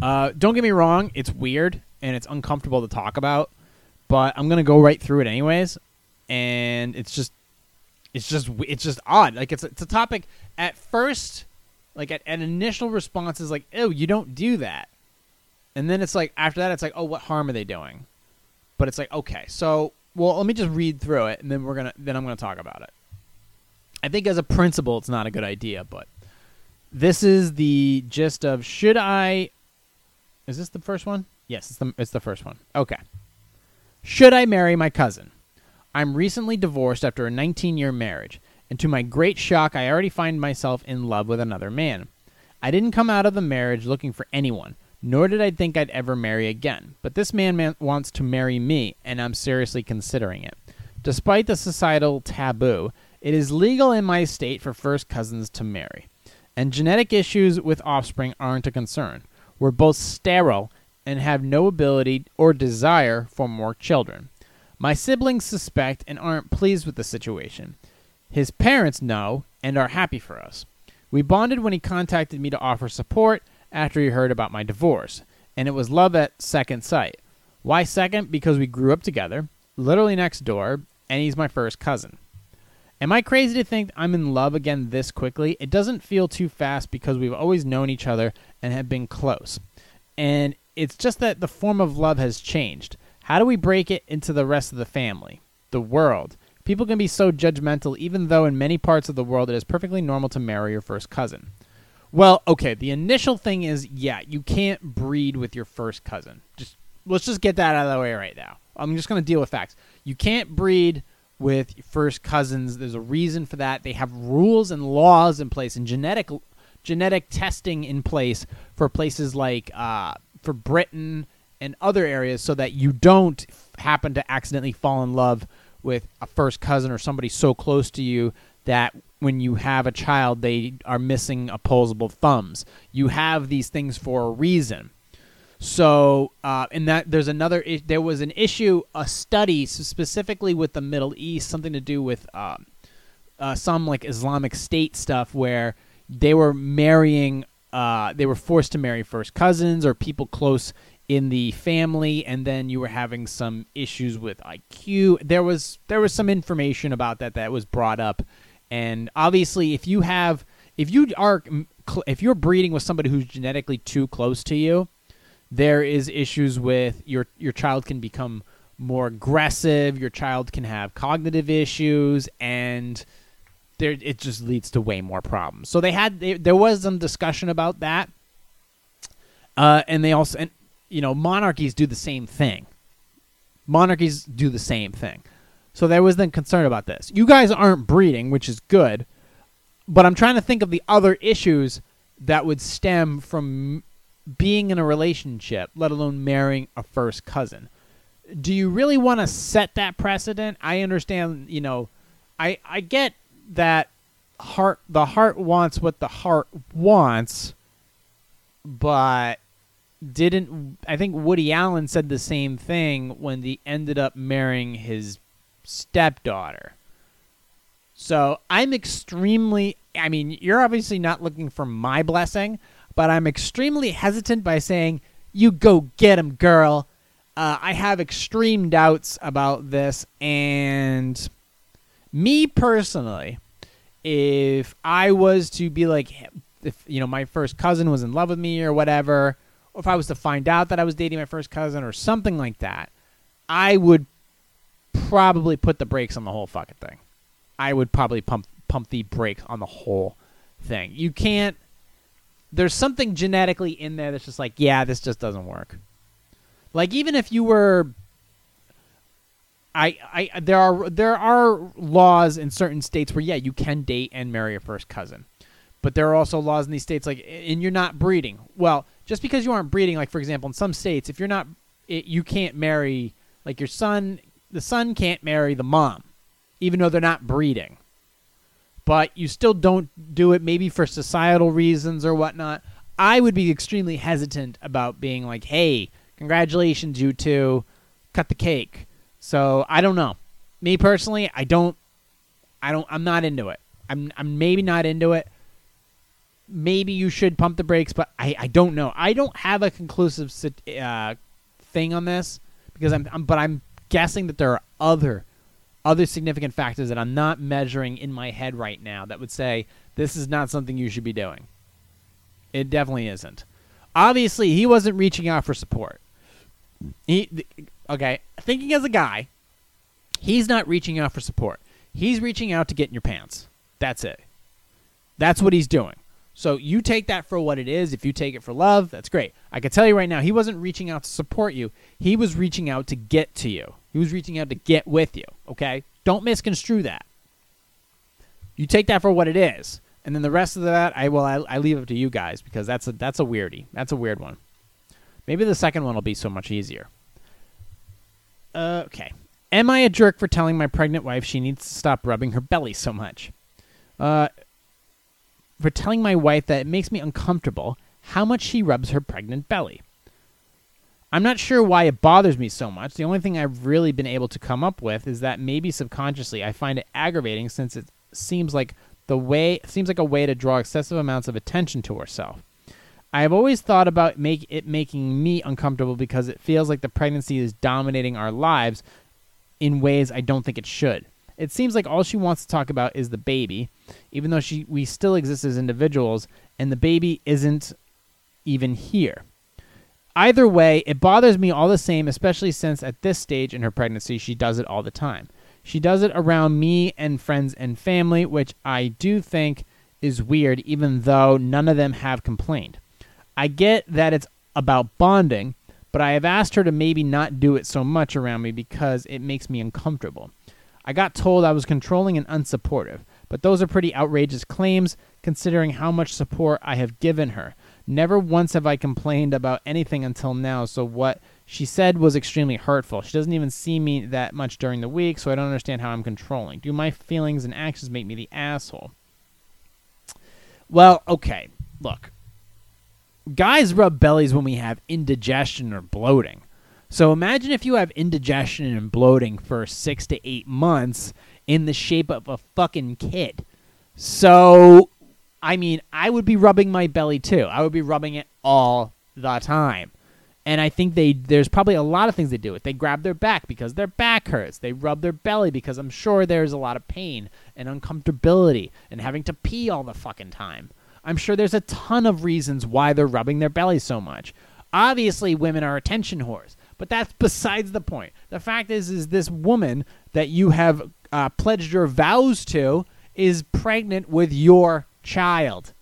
Uh, don't get me wrong, it's weird and it's uncomfortable to talk about, but I'm gonna go right through it anyways, and it's just, it's just, it's just odd. Like it's it's a topic at first, like at an initial response is like, oh, you don't do that, and then it's like after that, it's like, oh, what harm are they doing? But it's like, okay, so well, let me just read through it, and then we're gonna, then I'm gonna talk about it. I think as a principle, it's not a good idea, but this is the gist of should I. Is this the first one? Yes, it's the, it's the first one. Okay. Should I marry my cousin? I'm recently divorced after a 19 year marriage, and to my great shock, I already find myself in love with another man. I didn't come out of the marriage looking for anyone, nor did I think I'd ever marry again, but this man, man wants to marry me, and I'm seriously considering it. Despite the societal taboo, it is legal in my state for first cousins to marry, and genetic issues with offspring aren't a concern. We're both sterile and have no ability or desire for more children. My siblings suspect and aren't pleased with the situation. His parents know and are happy for us. We bonded when he contacted me to offer support after he heard about my divorce, and it was love at second sight. Why second? Because we grew up together, literally next door, and he's my first cousin. Am I crazy to think I'm in love again this quickly? It doesn't feel too fast because we've always known each other and have been close. And it's just that the form of love has changed. How do we break it into the rest of the family, the world? People can be so judgmental, even though in many parts of the world it is perfectly normal to marry your first cousin. Well, okay, the initial thing is yeah, you can't breed with your first cousin. Just let's just get that out of the way right now. I'm just going to deal with facts. You can't breed with first cousins. There's a reason for that. They have rules and laws in place and genetic genetic testing in place for places like uh, for Britain and other areas, so that you don't happen to accidentally fall in love with a first cousin or somebody so close to you that when you have a child they are missing opposable thumbs. You have these things for a reason. So, uh, and that there's another. There was an issue, a study specifically with the Middle East, something to do with um, uh, some like Islamic State stuff, where they were marrying. Uh, they were forced to marry first cousins or people close in the family, and then you were having some issues with IQ. There was there was some information about that that was brought up, and obviously, if you have if you are if you're breeding with somebody who's genetically too close to you, there is issues with your your child can become more aggressive your child can have cognitive issues and there it just leads to way more problems. So they had they, there was some discussion about that. Uh, and they also and you know monarchies do the same thing. Monarchies do the same thing. So there was then concern about this. You guys aren't breeding which is good but i'm trying to think of the other issues that would stem from being in a relationship, let alone marrying a first cousin. Do you really want to set that precedent? I understand, you know, I I get that heart the heart wants what the heart wants, but didn't I think Woody Allen said the same thing when he ended up marrying his stepdaughter. So I'm extremely I mean, you're obviously not looking for my blessing, but I'm extremely hesitant by saying, you go get him, girl. Uh, I have extreme doubts about this, and me personally, if I was to be like, if you know, my first cousin was in love with me or whatever, or if I was to find out that I was dating my first cousin or something like that, I would probably put the brakes on the whole fucking thing. I would probably pump pump the brakes on the whole thing. You can't there's something genetically in there that's just like, yeah, this just doesn't work. Like even if you were I, I there are there are laws in certain states where yeah you can date and marry a first cousin, but there are also laws in these states like and you're not breeding. Well, just because you aren't breeding, like for example, in some states, if you're not, it, you can't marry like your son. The son can't marry the mom, even though they're not breeding but you still don't do it maybe for societal reasons or whatnot. I would be extremely hesitant about being like, hey, congratulations, you two, cut the cake. So I don't know. Me personally, I don't, I don't, I'm not into it. I'm, I'm maybe not into it. Maybe you should pump the brakes, but I, I don't know. I don't have a conclusive uh, thing on this because I'm, I'm, but I'm guessing that there are other other significant factors that I'm not measuring in my head right now that would say this is not something you should be doing. It definitely isn't. Obviously, he wasn't reaching out for support. He okay, thinking as a guy, he's not reaching out for support. He's reaching out to get in your pants. That's it. That's what he's doing. So you take that for what it is. If you take it for love, that's great. I can tell you right now, he wasn't reaching out to support you. He was reaching out to get to you. He was reaching out to get with you, okay? Don't misconstrue that. You take that for what it is. And then the rest of that, I well, I, I leave it to you guys because that's a that's a weirdie. That's a weird one. Maybe the second one will be so much easier. Okay. Am I a jerk for telling my pregnant wife she needs to stop rubbing her belly so much? Uh, for telling my wife that it makes me uncomfortable how much she rubs her pregnant belly. I'm not sure why it bothers me so much. The only thing I've really been able to come up with is that maybe subconsciously I find it aggravating since it seems like the way seems like a way to draw excessive amounts of attention to herself. I have always thought about make it making me uncomfortable because it feels like the pregnancy is dominating our lives in ways I don't think it should. It seems like all she wants to talk about is the baby, even though she we still exist as individuals and the baby isn't even here. Either way, it bothers me all the same, especially since at this stage in her pregnancy, she does it all the time. She does it around me and friends and family, which I do think is weird, even though none of them have complained. I get that it's about bonding, but I have asked her to maybe not do it so much around me because it makes me uncomfortable. I got told I was controlling and unsupportive, but those are pretty outrageous claims considering how much support I have given her. Never once have I complained about anything until now, so what she said was extremely hurtful. She doesn't even see me that much during the week, so I don't understand how I'm controlling. Do my feelings and actions make me the asshole? Well, okay. Look. Guys rub bellies when we have indigestion or bloating. So imagine if you have indigestion and bloating for six to eight months in the shape of a fucking kid. So I mean, I would be rubbing my belly too. I would be rubbing it all the time. And I think they there's probably a lot of things they do it. They grab their back because their back hurts. They rub their belly because I'm sure there's a lot of pain and uncomfortability and having to pee all the fucking time. I'm sure there's a ton of reasons why they're rubbing their belly so much. Obviously, women are attention whores, but that's besides the point. The fact is, is this woman that you have uh, pledged your vows to is pregnant with your child.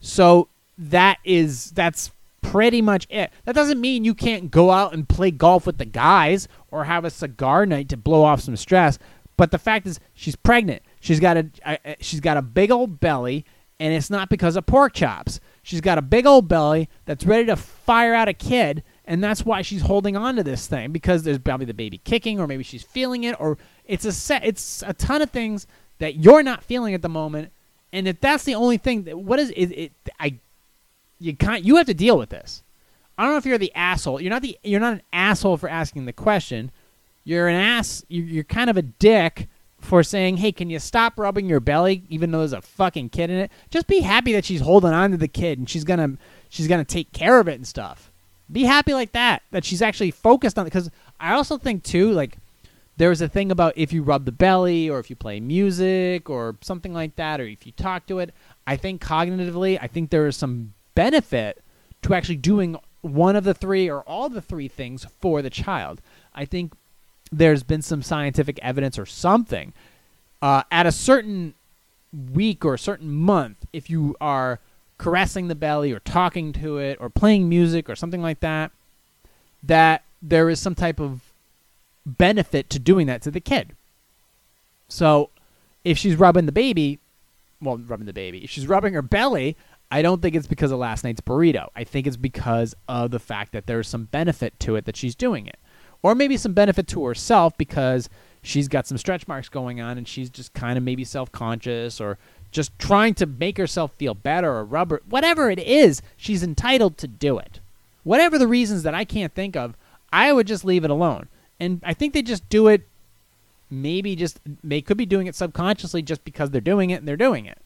So that is that's pretty much it. That doesn't mean you can't go out and play golf with the guys or have a cigar night to blow off some stress. But the fact is, she's pregnant. She's got a, a she's got a big old belly, and it's not because of pork chops. She's got a big old belly that's ready to fire out a kid, and that's why she's holding on to this thing because there's probably the baby kicking, or maybe she's feeling it, or it's a set. It's a ton of things that you're not feeling at the moment and if that's the only thing, that, what is it? it I you can't. You have to deal with this. I don't know if you're the asshole. You're not the. You're not an asshole for asking the question. You're an ass. You're kind of a dick for saying, "Hey, can you stop rubbing your belly, even though there's a fucking kid in it?" Just be happy that she's holding on to the kid and she's gonna she's gonna take care of it and stuff. Be happy like that that she's actually focused on. Because I also think too, like there's a thing about if you rub the belly or if you play music or something like that or if you talk to it i think cognitively i think there is some benefit to actually doing one of the three or all the three things for the child i think there's been some scientific evidence or something uh, at a certain week or a certain month if you are caressing the belly or talking to it or playing music or something like that that there is some type of benefit to doing that to the kid. So if she's rubbing the baby, well, rubbing the baby, if she's rubbing her belly, I don't think it's because of last night's burrito. I think it's because of the fact that there's some benefit to it that she's doing it. Or maybe some benefit to herself because she's got some stretch marks going on and she's just kind of maybe self conscious or just trying to make herself feel better or rubber. Whatever it is, she's entitled to do it. Whatever the reasons that I can't think of, I would just leave it alone and I think they just do it. Maybe just they could be doing it subconsciously just because they're doing it and they're doing it.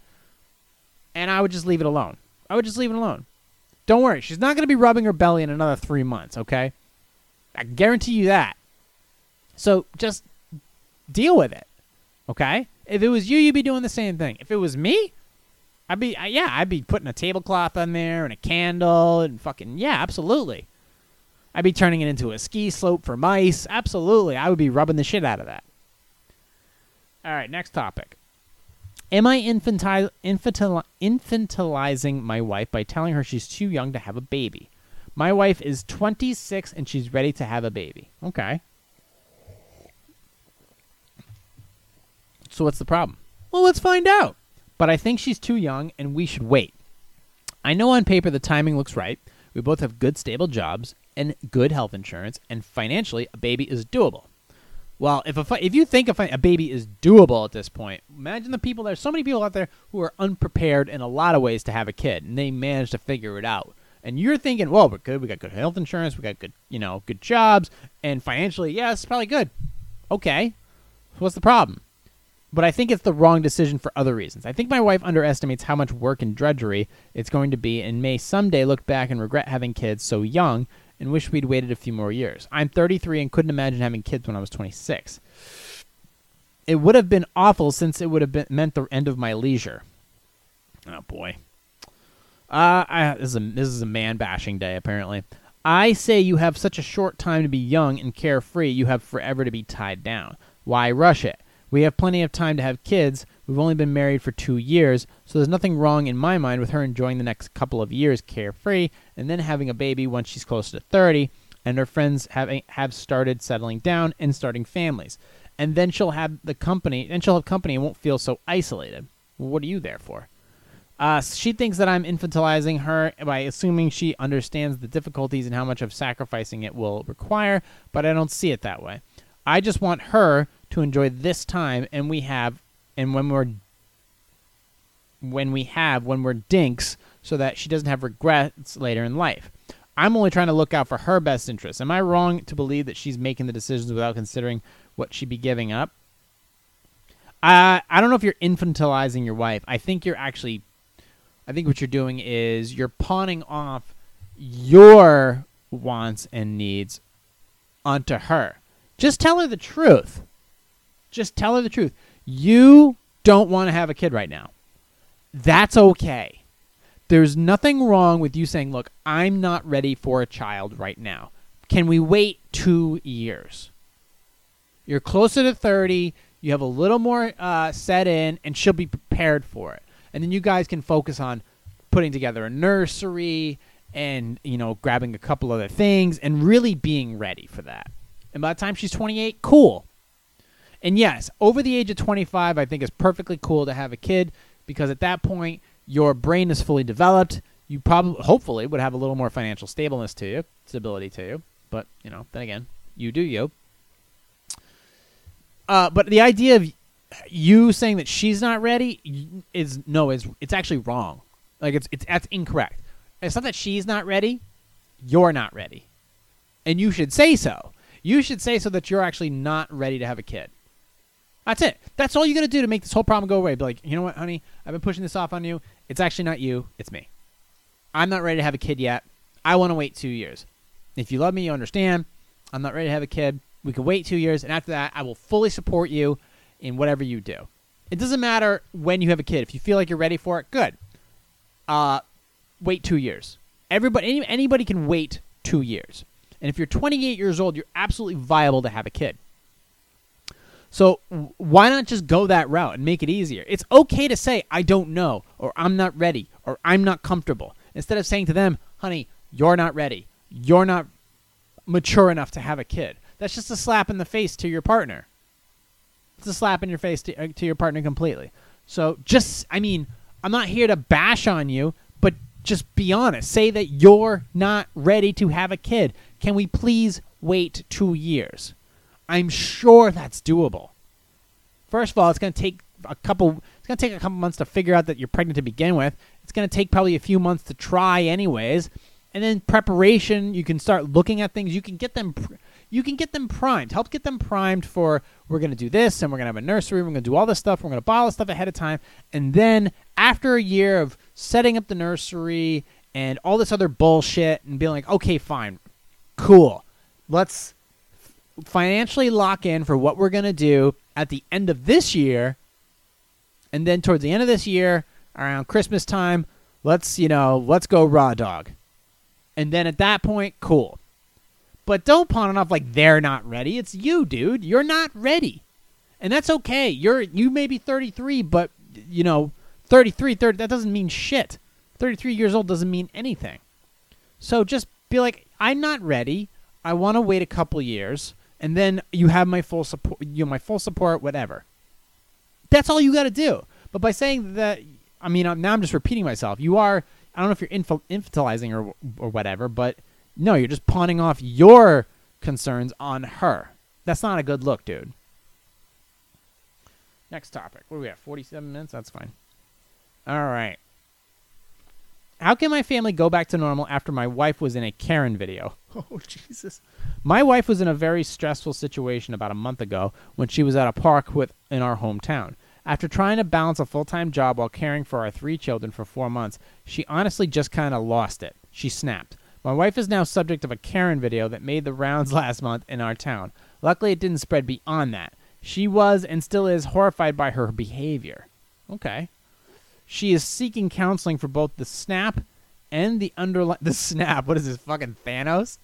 And I would just leave it alone. I would just leave it alone. Don't worry, she's not going to be rubbing her belly in another three months. Okay, I guarantee you that. So just deal with it. Okay. If it was you, you'd be doing the same thing. If it was me, I'd be yeah, I'd be putting a tablecloth on there and a candle and fucking yeah, absolutely. I'd be turning it into a ski slope for mice. Absolutely. I would be rubbing the shit out of that. All right, next topic. Am I infantile, infantil, infantilizing my wife by telling her she's too young to have a baby? My wife is 26 and she's ready to have a baby. Okay. So what's the problem? Well, let's find out. But I think she's too young and we should wait. I know on paper the timing looks right. We both have good, stable jobs, and good health insurance, and financially, a baby is doable. Well, if a if you think a, a baby is doable at this point, imagine the people. There's so many people out there who are unprepared in a lot of ways to have a kid, and they manage to figure it out. And you're thinking, well, we're good. We got good health insurance. We got good, you know, good jobs, and financially, yeah, it's probably good. Okay, so what's the problem? But I think it's the wrong decision for other reasons. I think my wife underestimates how much work and drudgery it's going to be, and may someday look back and regret having kids so young and wish we'd waited a few more years. I'm 33 and couldn't imagine having kids when I was 26. It would have been awful since it would have been, meant the end of my leisure. Oh boy. Uh, I, this is a this is a man bashing day apparently. I say you have such a short time to be young and carefree. You have forever to be tied down. Why rush it? We have plenty of time to have kids. We've only been married for two years, so there's nothing wrong in my mind with her enjoying the next couple of years carefree and then having a baby once she's close to 30 and her friends have have started settling down and starting families. And then she'll have the company, and she'll have company and won't feel so isolated. what are you there for? Uh, she thinks that I'm infantilizing her by assuming she understands the difficulties and how much of sacrificing it will require, but I don't see it that way. I just want her to enjoy this time, and we have, and when we're, when we have, when we're dinks, so that she doesn't have regrets later in life. I'm only trying to look out for her best interests. Am I wrong to believe that she's making the decisions without considering what she'd be giving up? I I don't know if you're infantilizing your wife. I think you're actually I think what you're doing is you're pawning off your wants and needs onto her. Just tell her the truth. Just tell her the truth. You don't want to have a kid right now. That's okay. There's nothing wrong with you saying, look, I'm not ready for a child right now. Can we wait two years? You're closer to 30. You have a little more uh, set in, and she'll be prepared for it and then you guys can focus on putting together a nursery and you know grabbing a couple other things and really being ready for that. And by the time she's 28, cool. And yes, over the age of 25, I think it's perfectly cool to have a kid because at that point your brain is fully developed. You probably, hopefully, would have a little more financial stableness to you, stability to you. But you know, then again, you do you. Uh, but the idea of you saying that she's not ready is no is it's actually wrong. Like it's it's that's incorrect. It's not that she's not ready, you're not ready. And you should say so. You should say so that you're actually not ready to have a kid. That's it. That's all you got to do to make this whole problem go away. Be like, you know what, honey? I've been pushing this off on you. It's actually not you. It's me. I'm not ready to have a kid yet. I want to wait two years. If you love me, you understand. I'm not ready to have a kid. We can wait two years, and after that, I will fully support you in whatever you do. It doesn't matter when you have a kid. If you feel like you're ready for it, good. Uh, wait two years. Everybody, any, anybody can wait two years. And if you're 28 years old, you're absolutely viable to have a kid. So why not just go that route and make it easier? It's okay to say I don't know or I'm not ready or I'm not comfortable instead of saying to them, "Honey, you're not ready. You're not mature enough to have a kid." That's just a slap in the face to your partner. It's a slap in your face to, uh, to your partner completely. So just, I mean, I'm not here to bash on you, but just be honest. Say that you're not ready to have a kid. Can we please wait two years? I'm sure that's doable. First of all, it's going to take a couple. It's going to take a couple months to figure out that you're pregnant to begin with. It's going to take probably a few months to try, anyways. And then preparation, you can start looking at things. You can get them. You can get them primed. Help get them primed for we're going to do this and we're going to have a nursery. We're going to do all this stuff. We're going to buy all this stuff ahead of time. And then after a year of setting up the nursery and all this other bullshit and being like, okay, fine, cool. Let's financially lock in for what we're going to do at the end of this year. And then towards the end of this year, around Christmas time, let's, you know, let's go raw dog. And then at that point, cool. But don't pawn it off like they're not ready. It's you, dude. You're not ready. And that's okay. You're you may be 33, but you know, 33, 30 that doesn't mean shit. 33 years old doesn't mean anything. So just be like, I'm not ready. I want to wait a couple years, and then you have my full support. You know, my full support, whatever. That's all you got to do. But by saying that, I mean, now I'm just repeating myself. You are. I don't know if you're infantilizing or or whatever, but no, you're just pawning off your concerns on her. That's not a good look, dude. Next topic. What do we have? 47 minutes? That's fine. All right. how can my family go back to normal after my wife was in a Karen video? Oh Jesus. My wife was in a very stressful situation about a month ago when she was at a park with in our hometown. After trying to balance a full-time job while caring for our three children for 4 months, she honestly just kind of lost it. She snapped. My wife is now subject of a Karen video that made the rounds last month in our town. Luckily it didn't spread beyond that. She was and still is horrified by her behavior. Okay. She is seeking counseling for both the snap and the underlying the snap. What is this fucking Thanos?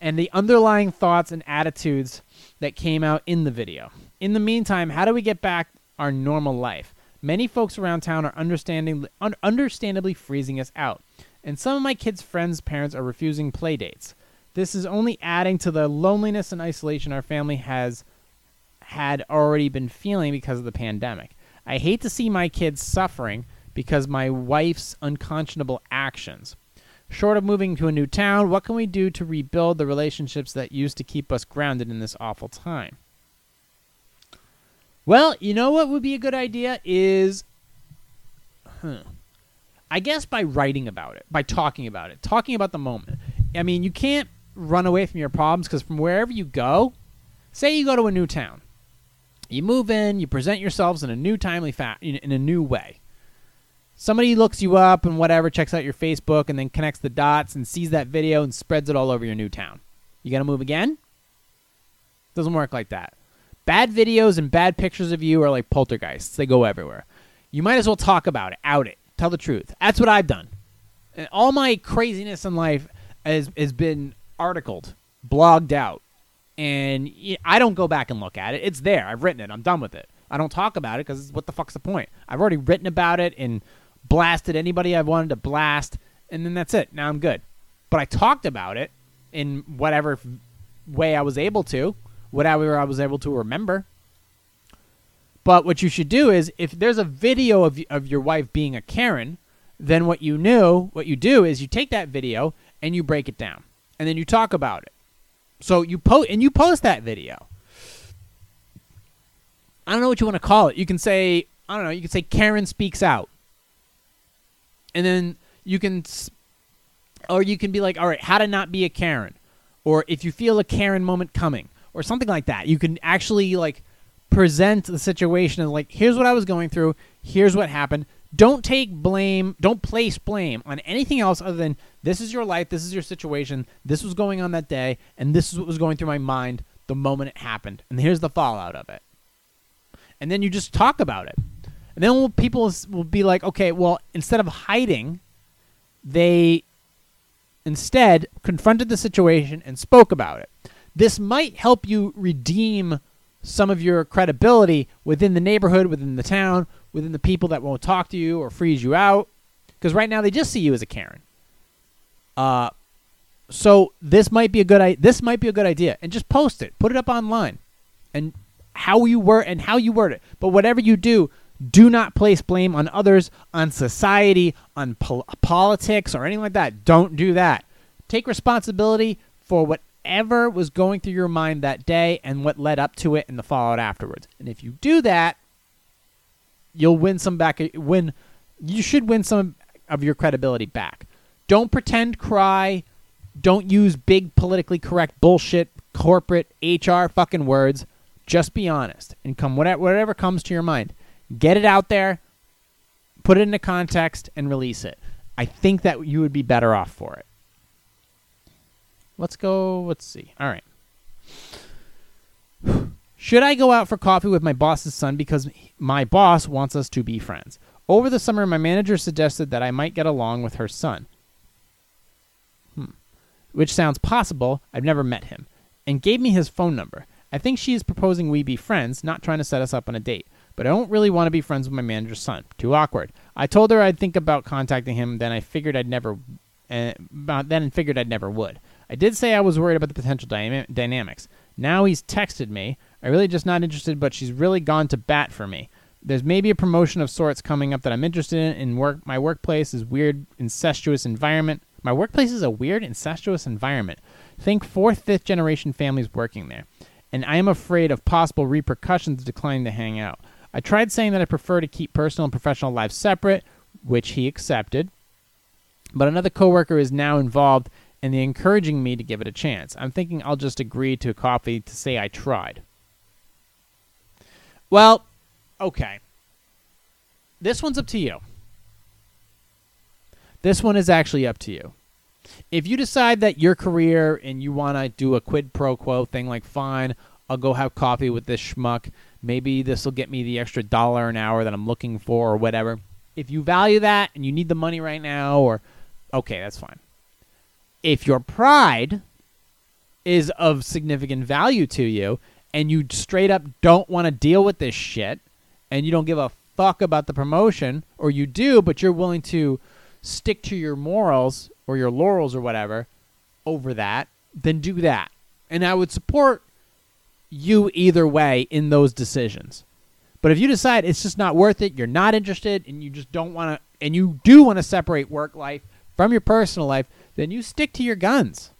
And the underlying thoughts and attitudes that came out in the video. In the meantime, how do we get back our normal life? Many folks around town are understanding un- understandably freezing us out, and some of my kids' friends' parents are refusing play dates. This is only adding to the loneliness and isolation our family has had already been feeling because of the pandemic. I hate to see my kids suffering because my wife's unconscionable actions. Short of moving to a new town, what can we do to rebuild the relationships that used to keep us grounded in this awful time? Well, you know what would be a good idea is huh, I guess by writing about it, by talking about it, talking about the moment. I mean, you can't run away from your problems because from wherever you go, say you go to a new town, you move in, you present yourselves in a new timely fa- in, a new way. Somebody looks you up and whatever, checks out your Facebook and then connects the dots and sees that video and spreads it all over your new town. You gotta move again? Doesn't work like that. Bad videos and bad pictures of you are like poltergeists. They go everywhere. You might as well talk about it, out it, tell the truth. That's what I've done. And all my craziness in life has, has been articled, blogged out. And I don't go back and look at it. It's there. I've written it. I'm done with it. I don't talk about it because what the fuck's the point? I've already written about it and blasted anybody I wanted to blast, and then that's it. Now I'm good. But I talked about it in whatever way I was able to, whatever I was able to remember. But what you should do is, if there's a video of of your wife being a Karen, then what you knew, what you do is you take that video and you break it down, and then you talk about it. So you post and you post that video. I don't know what you want to call it. You can say I don't know. You can say Karen speaks out, and then you can, or you can be like, all right, how to not be a Karen, or if you feel a Karen moment coming, or something like that. You can actually like present the situation as like, here's what I was going through. Here's what happened. Don't take blame. Don't place blame on anything else other than this is your life. This is your situation. This was going on that day, and this is what was going through my mind the moment it happened. And here's the fallout of it and then you just talk about it. And then people will be like, okay, well, instead of hiding, they instead confronted the situation and spoke about it. This might help you redeem some of your credibility within the neighborhood, within the town, within the people that won't talk to you or freeze you out. Because right now they just see you as a Karen. Uh, so this might be a good this might be a good idea, and just post it, put it up online, and how you were and how you word it. But whatever you do, do not place blame on others, on society, on pol- politics, or anything like that. Don't do that. Take responsibility for whatever was going through your mind that day and what led up to it and the fallout afterwards. And if you do that, you'll win some back. Uh, win. You should win some of your credibility back. Don't pretend, cry. Don't use big politically correct bullshit, corporate HR fucking words. Just be honest and come whatever, whatever comes to your mind. Get it out there, put it into context, and release it. I think that you would be better off for it. Let's go. Let's see. All right. Should I go out for coffee with my boss's son because my boss wants us to be friends? Over the summer, my manager suggested that I might get along with her son. Hmm. Which sounds possible. I've never met him. And gave me his phone number. I think she is proposing we be friends, not trying to set us up on a date. But I don't really want to be friends with my manager's son. Too awkward. I told her I'd think about contacting him. Then I figured I'd never. Uh, then figured I'd never would. I did say I was worried about the potential dyna- dynamics. Now he's texted me. I really just not interested, but she's really gone to bat for me. There's maybe a promotion of sorts coming up that I'm interested in. In work, my workplace is weird, incestuous environment. My workplace is a weird, incestuous environment. Think fourth, fifth generation families working there, and I am afraid of possible repercussions declining to hang out. I tried saying that I prefer to keep personal and professional lives separate, which he accepted. But another coworker is now involved and they're encouraging me to give it a chance. I'm thinking I'll just agree to a coffee to say I tried. Well, okay. This one's up to you. This one is actually up to you. If you decide that your career and you want to do a quid pro quo thing, like, fine, I'll go have coffee with this schmuck. Maybe this will get me the extra dollar an hour that I'm looking for or whatever. If you value that and you need the money right now, or, okay, that's fine. If your pride is of significant value to you and you straight up don't want to deal with this shit and you don't give a fuck about the promotion, or you do, but you're willing to stick to your morals or your laurels or whatever over that, then do that. And I would support you either way in those decisions. But if you decide it's just not worth it, you're not interested, and you just don't want to, and you do want to separate work life from your personal life, then you stick to your guns.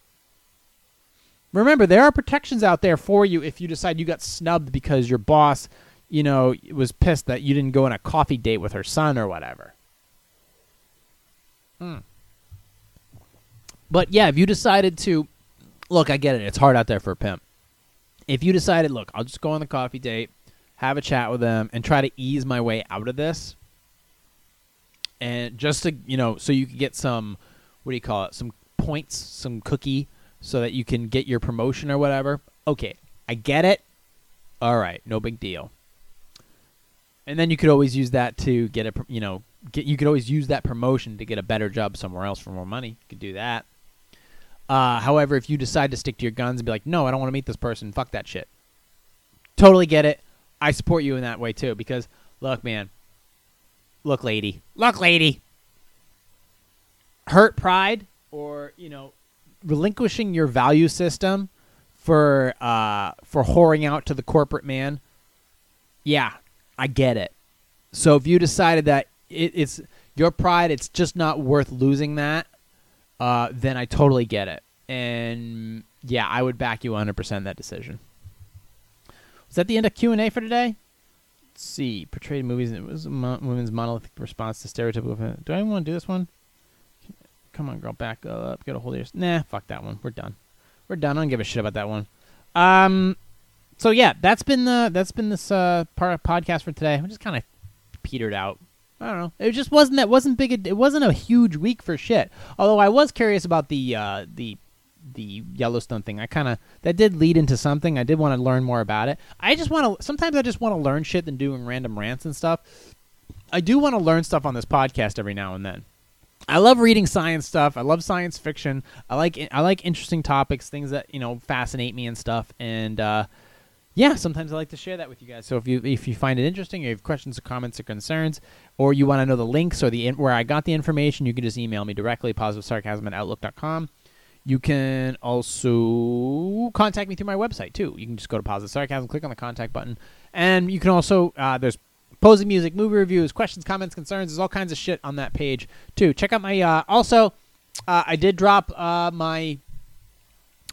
Remember, there are protections out there for you if you decide you got snubbed because your boss, you know, was pissed that you didn't go on a coffee date with her son or whatever. Hmm. But yeah, if you decided to, look, I get it. It's hard out there for a pimp. If you decided, look, I'll just go on the coffee date, have a chat with them, and try to ease my way out of this, and just to, you know, so you could get some, what do you call it, some points, some cookie, so that you can get your promotion or whatever. Okay, I get it. All right, no big deal. And then you could always use that to get a, you know, get you could always use that promotion to get a better job somewhere else for more money. You could do that. Uh, however, if you decide to stick to your guns and be like, no, I don't want to meet this person, fuck that shit. Totally get it. I support you in that way too because, look, man, look, lady, look, lady, hurt pride or you know, relinquishing your value system for uh, for whoring out to the corporate man. Yeah, I get it. So if you decided that it, it's your pride, it's just not worth losing that uh, then I totally get it. And yeah, I would back you 100% that decision. Was that the end of Q&A for today? Let's see. Portrayed movies. It was a women's monolithic response to stereotypical. Do I even want to do this one? Come on, girl. Back up. Get a hold of your... Nah, fuck that one. We're done. We're done. I don't give a shit about that one. Um, so yeah, that's been the that's been this uh part podcast for today. We just kind of petered out. I don't know. It just wasn't that wasn't big. It wasn't a huge week for shit. Although I was curious about the uh, the the Yellowstone thing. I kind of that did lead into something. I did want to learn more about it. I just want to. Sometimes I just want to learn shit than doing random rants and stuff. I do want to learn stuff on this podcast every now and then. I love reading science stuff. I love science fiction. I like I like interesting topics, things that you know fascinate me and stuff. And uh, yeah, sometimes I like to share that with you guys. So if you if you find it interesting, or you have questions or comments or concerns, or you want to know the links or the in- where I got the information, you can just email me directly, positive sarcasm at outlook.com. You can also contact me through my website too. You can just go to Positive Sarcasm, click on the contact button, and you can also uh, there's posing music, movie reviews, questions, comments, concerns. There's all kinds of shit on that page too. Check out my uh, also. Uh, I did drop uh, my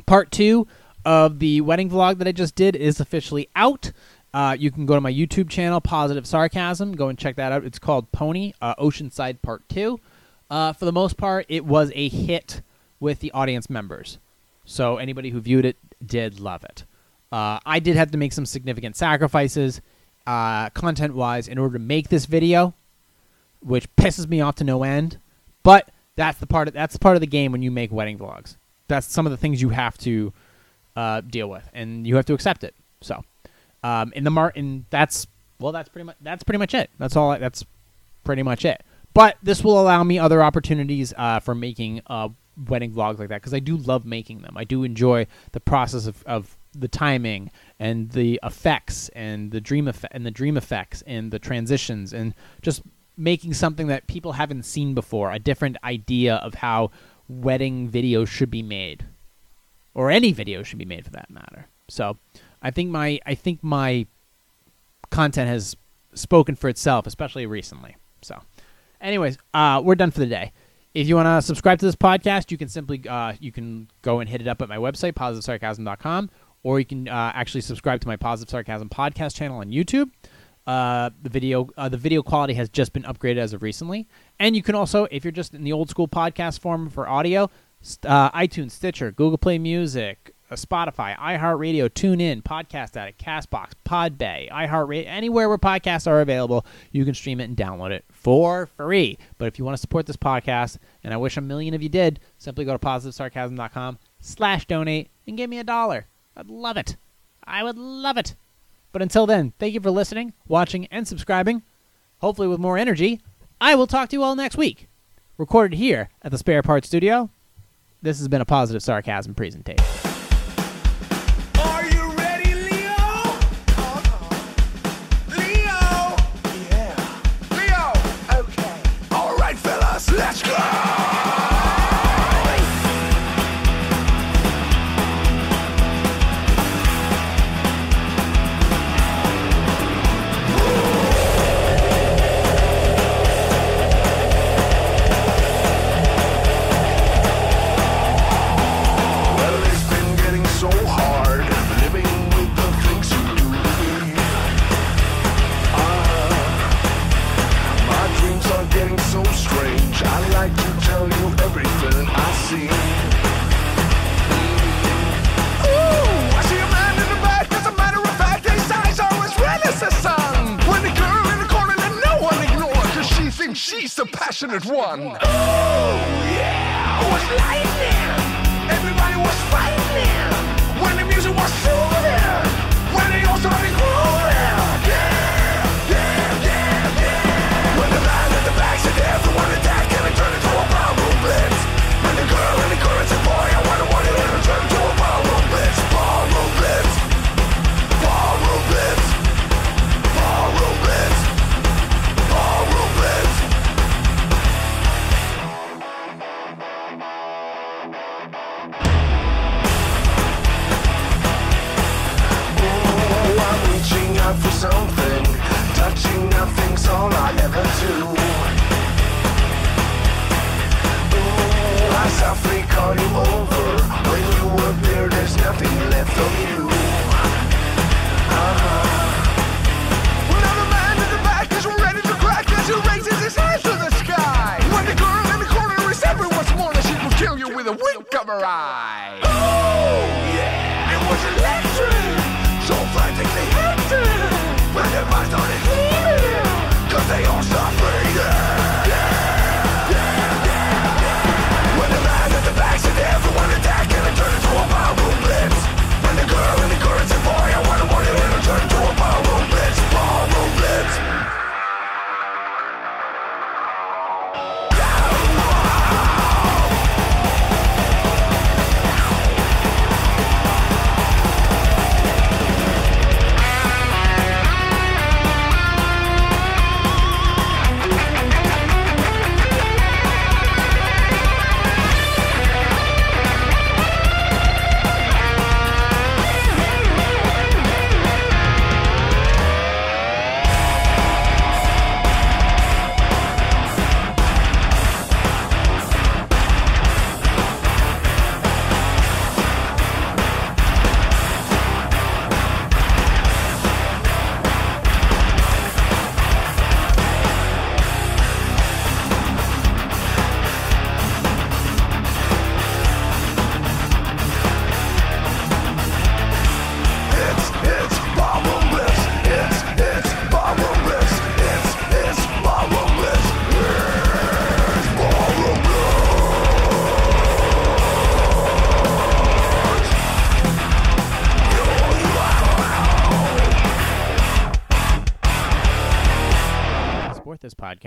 part two of the wedding vlog that I just did is officially out. Uh, you can go to my YouTube channel, Positive Sarcasm. Go and check that out. It's called Pony uh, Oceanside Part 2. Uh, for the most part, it was a hit with the audience members. So anybody who viewed it did love it. I did have to make some significant sacrifices uh, content wise in order to make this video, which pisses me off to no end. But that's the part of, that's the part of the game when you make wedding vlogs. That's some of the things you have to uh, deal with, and you have to accept it. So, um, in the mar, and that's well, that's pretty much that's pretty much it. That's all. I, that's pretty much it. But this will allow me other opportunities uh, for making uh, wedding vlogs like that because I do love making them. I do enjoy the process of, of the timing and the effects and the dream effect and the dream effects and the transitions and just making something that people haven't seen before, a different idea of how wedding videos should be made or any video should be made for that matter. So, I think my I think my content has spoken for itself, especially recently. So, anyways, uh, we're done for the day. If you want to subscribe to this podcast, you can simply uh, you can go and hit it up at my website positivesarcasm.com, or you can uh, actually subscribe to my Positive Sarcasm podcast channel on YouTube. Uh, the video uh, the video quality has just been upgraded as of recently, and you can also, if you're just in the old school podcast form for audio, uh, iTunes, Stitcher, Google Play Music, uh, Spotify, iHeartRadio, TuneIn, Podcast Addict, Castbox, Podbay, iHeartRadio, anywhere where podcasts are available, you can stream it and download it for free. But if you want to support this podcast, and I wish a million of you did, simply go to positivesarcasm.com slash donate and give me a dollar. I'd love it. I would love it. But until then, thank you for listening, watching, and subscribing. Hopefully with more energy. I will talk to you all next week. Recorded here at the Spare Parts Studio. This has been a positive sarcasm presentation.